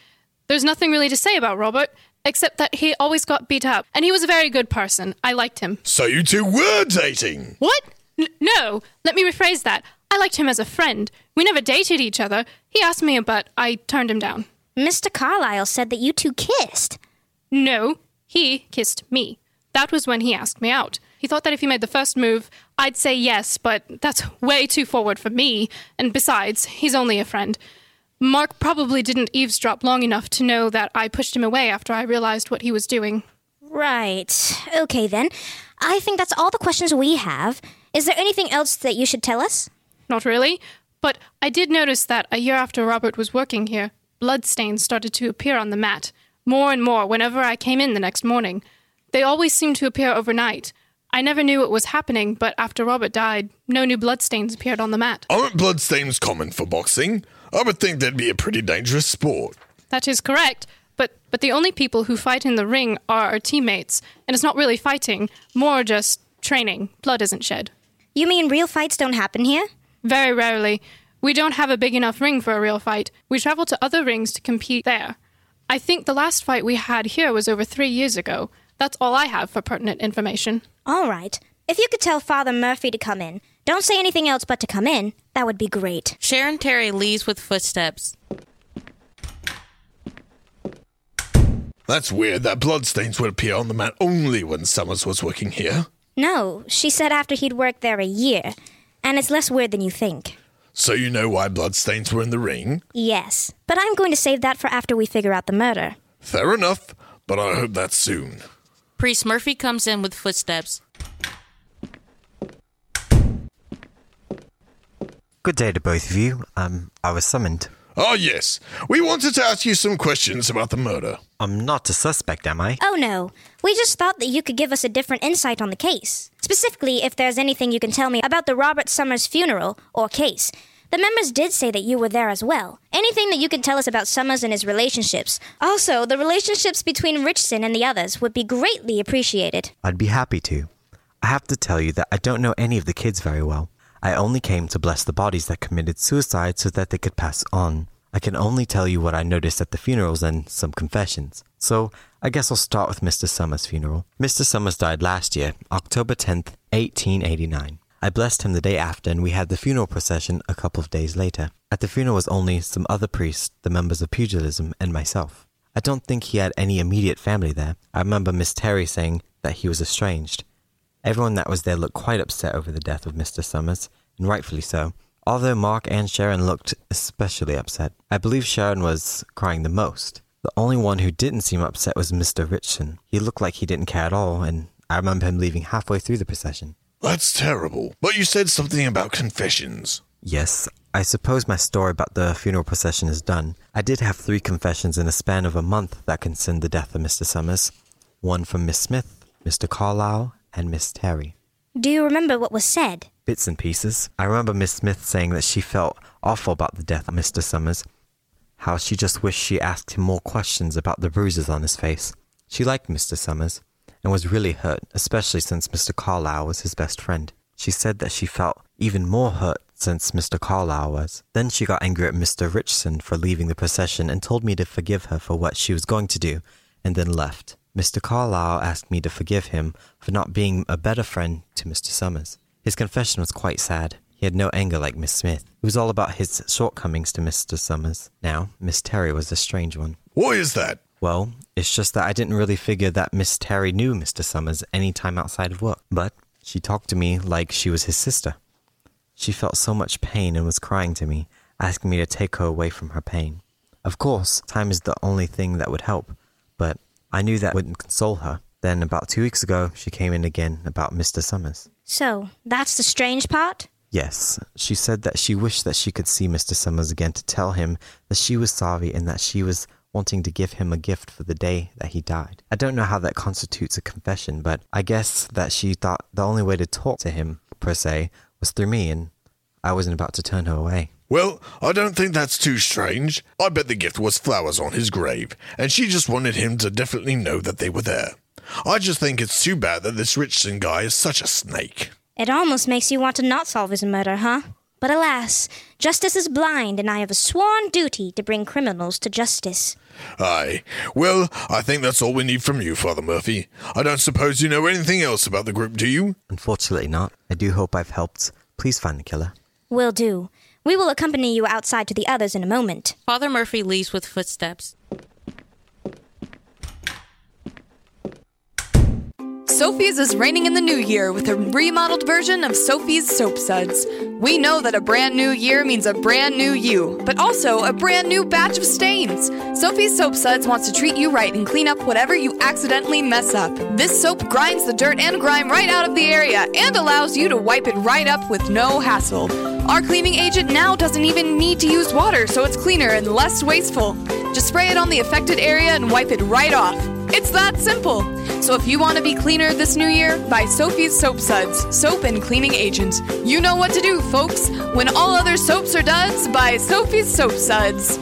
There's nothing really to say about Robert, except that he always got beat up, and he was a very good person. I liked him. So you two were dating? What? N- no, let me rephrase that. I liked him as a friend. We never dated each other. He asked me, but I turned him down. Mr. Carlyle said that you two kissed. No, he kissed me. That was when he asked me out. He thought that if he made the first move, I'd say yes, but that's way too forward for me. And besides, he's only a friend. Mark probably didn't eavesdrop long enough to know that I pushed him away after I realized what he was doing. Right. Okay then. I think that's all the questions we have. Is there anything else that you should tell us? Not really, but I did notice that a year after Robert was working here, bloodstains started to appear on the mat, more and more whenever I came in the next morning. They always seemed to appear overnight. I never knew what was happening, but after Robert died, no new bloodstains appeared on the mat. Aren't bloodstains common for boxing? I would think that'd be a pretty dangerous sport. That is correct, but but the only people who fight in the ring are our teammates, and it's not really fighting, more just training. Blood isn't shed. You mean real fights don't happen here? Very rarely. We don't have a big enough ring for a real fight. We travel to other rings to compete there. I think the last fight we had here was over three years ago. That's all I have for pertinent information. All right. If you could tell Father Murphy to come in, don't say anything else but to come in, that would be great. Sharon Terry leaves with footsteps. That's weird that bloodstains would appear on the mat only when Summers was working here. No, she said after he'd worked there a year. And it's less weird than you think. So you know why bloodstains were in the ring? Yes, but I'm going to save that for after we figure out the murder. Fair enough, but I hope that's soon. Priest Murphy comes in with footsteps. Good day to both of you. Um, I was summoned. Ah, yes. We wanted to ask you some questions about the murder. I'm not a suspect, am I? Oh no, we just thought that you could give us a different insight on the case. Specifically, if there's anything you can tell me about the Robert Summers funeral or case. The members did say that you were there as well. Anything that you can tell us about Summers and his relationships. Also, the relationships between Richardson and the others would be greatly appreciated. I'd be happy to. I have to tell you that I don't know any of the kids very well. I only came to bless the bodies that committed suicide so that they could pass on. I can only tell you what I noticed at the funerals and some confessions. So, I guess I'll start with Mr. Summers' funeral. Mr. Summers died last year, October 10th, 1889. I blessed him the day after, and we had the funeral procession a couple of days later. At the funeral was only some other priests, the members of pugilism, and myself. I don't think he had any immediate family there. I remember Miss Terry saying that he was estranged. Everyone that was there looked quite upset over the death of Mr. Summers, and rightfully so. Although Mark and Sharon looked especially upset, I believe Sharon was crying the most. The only one who didn't seem upset was Mr. Richardson. He looked like he didn't care at all, and I remember him leaving halfway through the procession. That's terrible. But you said something about confessions. Yes, I suppose my story about the funeral procession is done. I did have three confessions in a span of a month that concerned the death of Mr. Summers one from Miss Smith, Mr. Carlyle, and Miss Terry. Do you remember what was said? Bits and pieces. I remember Miss Smith saying that she felt awful about the death of Mr. Summers, how she just wished she asked him more questions about the bruises on his face. She liked Mr. Summers and was really hurt, especially since Mr. Carlyle was his best friend. She said that she felt even more hurt since Mr. Carlyle was. Then she got angry at Mr. Richardson for leaving the procession and told me to forgive her for what she was going to do, and then left. Mr. Carlyle asked me to forgive him for not being a better friend to Mr. Summers. His confession was quite sad. He had no anger like Miss Smith. It was all about his shortcomings to Mr. Summers. Now, Miss Terry was a strange one. Why is that? Well, it's just that I didn't really figure that Miss Terry knew Mr. Summers any time outside of work. But she talked to me like she was his sister. She felt so much pain and was crying to me, asking me to take her away from her pain. Of course, time is the only thing that would help, but I knew that wouldn't console her. Then, about two weeks ago, she came in again about Mr. Summers. So, that's the strange part? Yes, she said that she wished that she could see Mr. Summers again to tell him that she was sorry and that she was wanting to give him a gift for the day that he died. I don't know how that constitutes a confession, but I guess that she thought the only way to talk to him, per se, was through me, and I wasn't about to turn her away. Well, I don't think that's too strange. I bet the gift was flowers on his grave, and she just wanted him to definitely know that they were there. I just think it's too bad that this Richardson guy is such a snake. It almost makes you want to not solve his murder, huh? But alas, justice is blind, and I have a sworn duty to bring criminals to justice. Aye. Well, I think that's all we need from you, Father Murphy. I don't suppose you know anything else about the group, do you? Unfortunately not. I do hope I've helped. Please find the killer. Will do. We will accompany you outside to the others in a moment. Father Murphy leaves with footsteps. Sophie's is reigning in the new year with a remodeled version of Sophie's Soap Suds. We know that a brand new year means a brand new you, but also a brand new batch of stains. Sophie's Soap Suds wants to treat you right and clean up whatever you accidentally mess up. This soap grinds the dirt and grime right out of the area and allows you to wipe it right up with no hassle. Our cleaning agent now doesn't even need to use water, so it's cleaner and less wasteful. Just spray it on the affected area and wipe it right off. It's that simple. So if you want to be cleaner this new year, buy Sophie's Soap Suds, soap and cleaning agent. You know what to do, folks. When all other soaps are duds, buy Sophie's Soap Suds.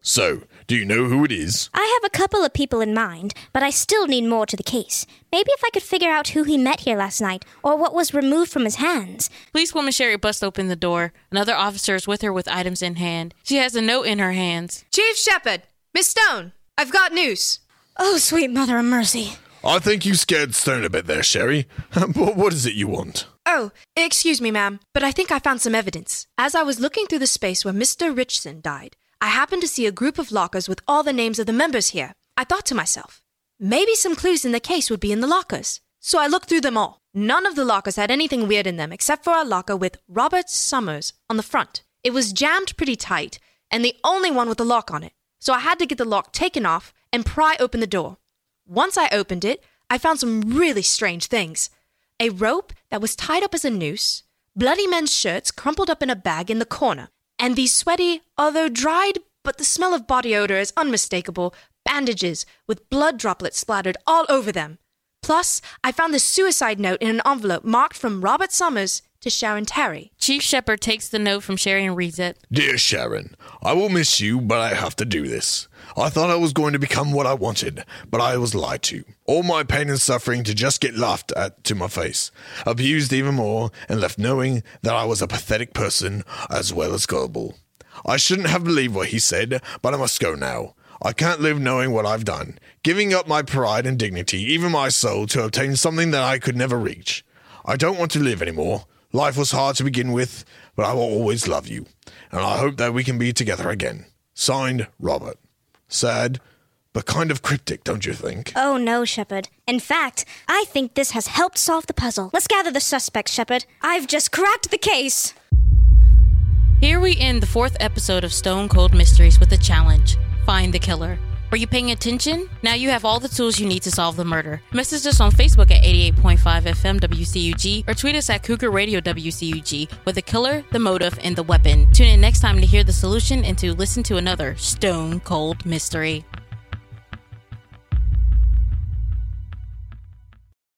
So, do you know who it is? I have a couple of people in mind, but I still need more to the case. Maybe if I could figure out who he met here last night, or what was removed from his hands. Policewoman Sherry busts open the door. Another officer is with her with items in hand. She has a note in her hands. Chief Shepard, Miss Stone, I've got news. Oh, sweet mother of mercy. I think you scared Stone a bit there, Sherry. [laughs] But what is it you want? Oh, excuse me, ma'am, but I think I found some evidence. As I was looking through the space where Mr. Richson died, I happened to see a group of lockers with all the names of the members here. I thought to myself, maybe some clues in the case would be in the lockers. So I looked through them all. None of the lockers had anything weird in them except for a locker with Robert Summers on the front. It was jammed pretty tight, and the only one with a lock on it. So I had to get the lock taken off and pry open the door. Once I opened it, I found some really strange things a rope that was tied up as a noose, bloody men's shirts crumpled up in a bag in the corner, and these sweaty, although dried, but the smell of body odor is unmistakable, bandages with blood droplets splattered all over them. Plus, I found this suicide note in an envelope marked from Robert Summers to Sharon Terry. Chief Shepard takes the note from Sherry and reads it. Dear Sharon, I will miss you, but I have to do this. I thought I was going to become what I wanted, but I was lied to. All my pain and suffering to just get laughed at to my face, abused even more, and left knowing that I was a pathetic person as well as gullible. I shouldn't have believed what he said, but I must go now. I can't live knowing what I've done, giving up my pride and dignity, even my soul, to obtain something that I could never reach. I don't want to live anymore. Life was hard to begin with, but I will always love you, and I hope that we can be together again. Signed, Robert. Sad, but kind of cryptic, don't you think? Oh no, Shepard. In fact, I think this has helped solve the puzzle. Let's gather the suspects, Shepard. I've just cracked the case. Here we end the fourth episode of Stone Cold Mysteries with a challenge Find the killer. Were you paying attention? Now you have all the tools you need to solve the murder. Message us on Facebook at 88.5 FM WCUG or tweet us at Cougar Radio WCUG with the killer, the motive, and the weapon. Tune in next time to hear the solution and to listen to another Stone Cold Mystery.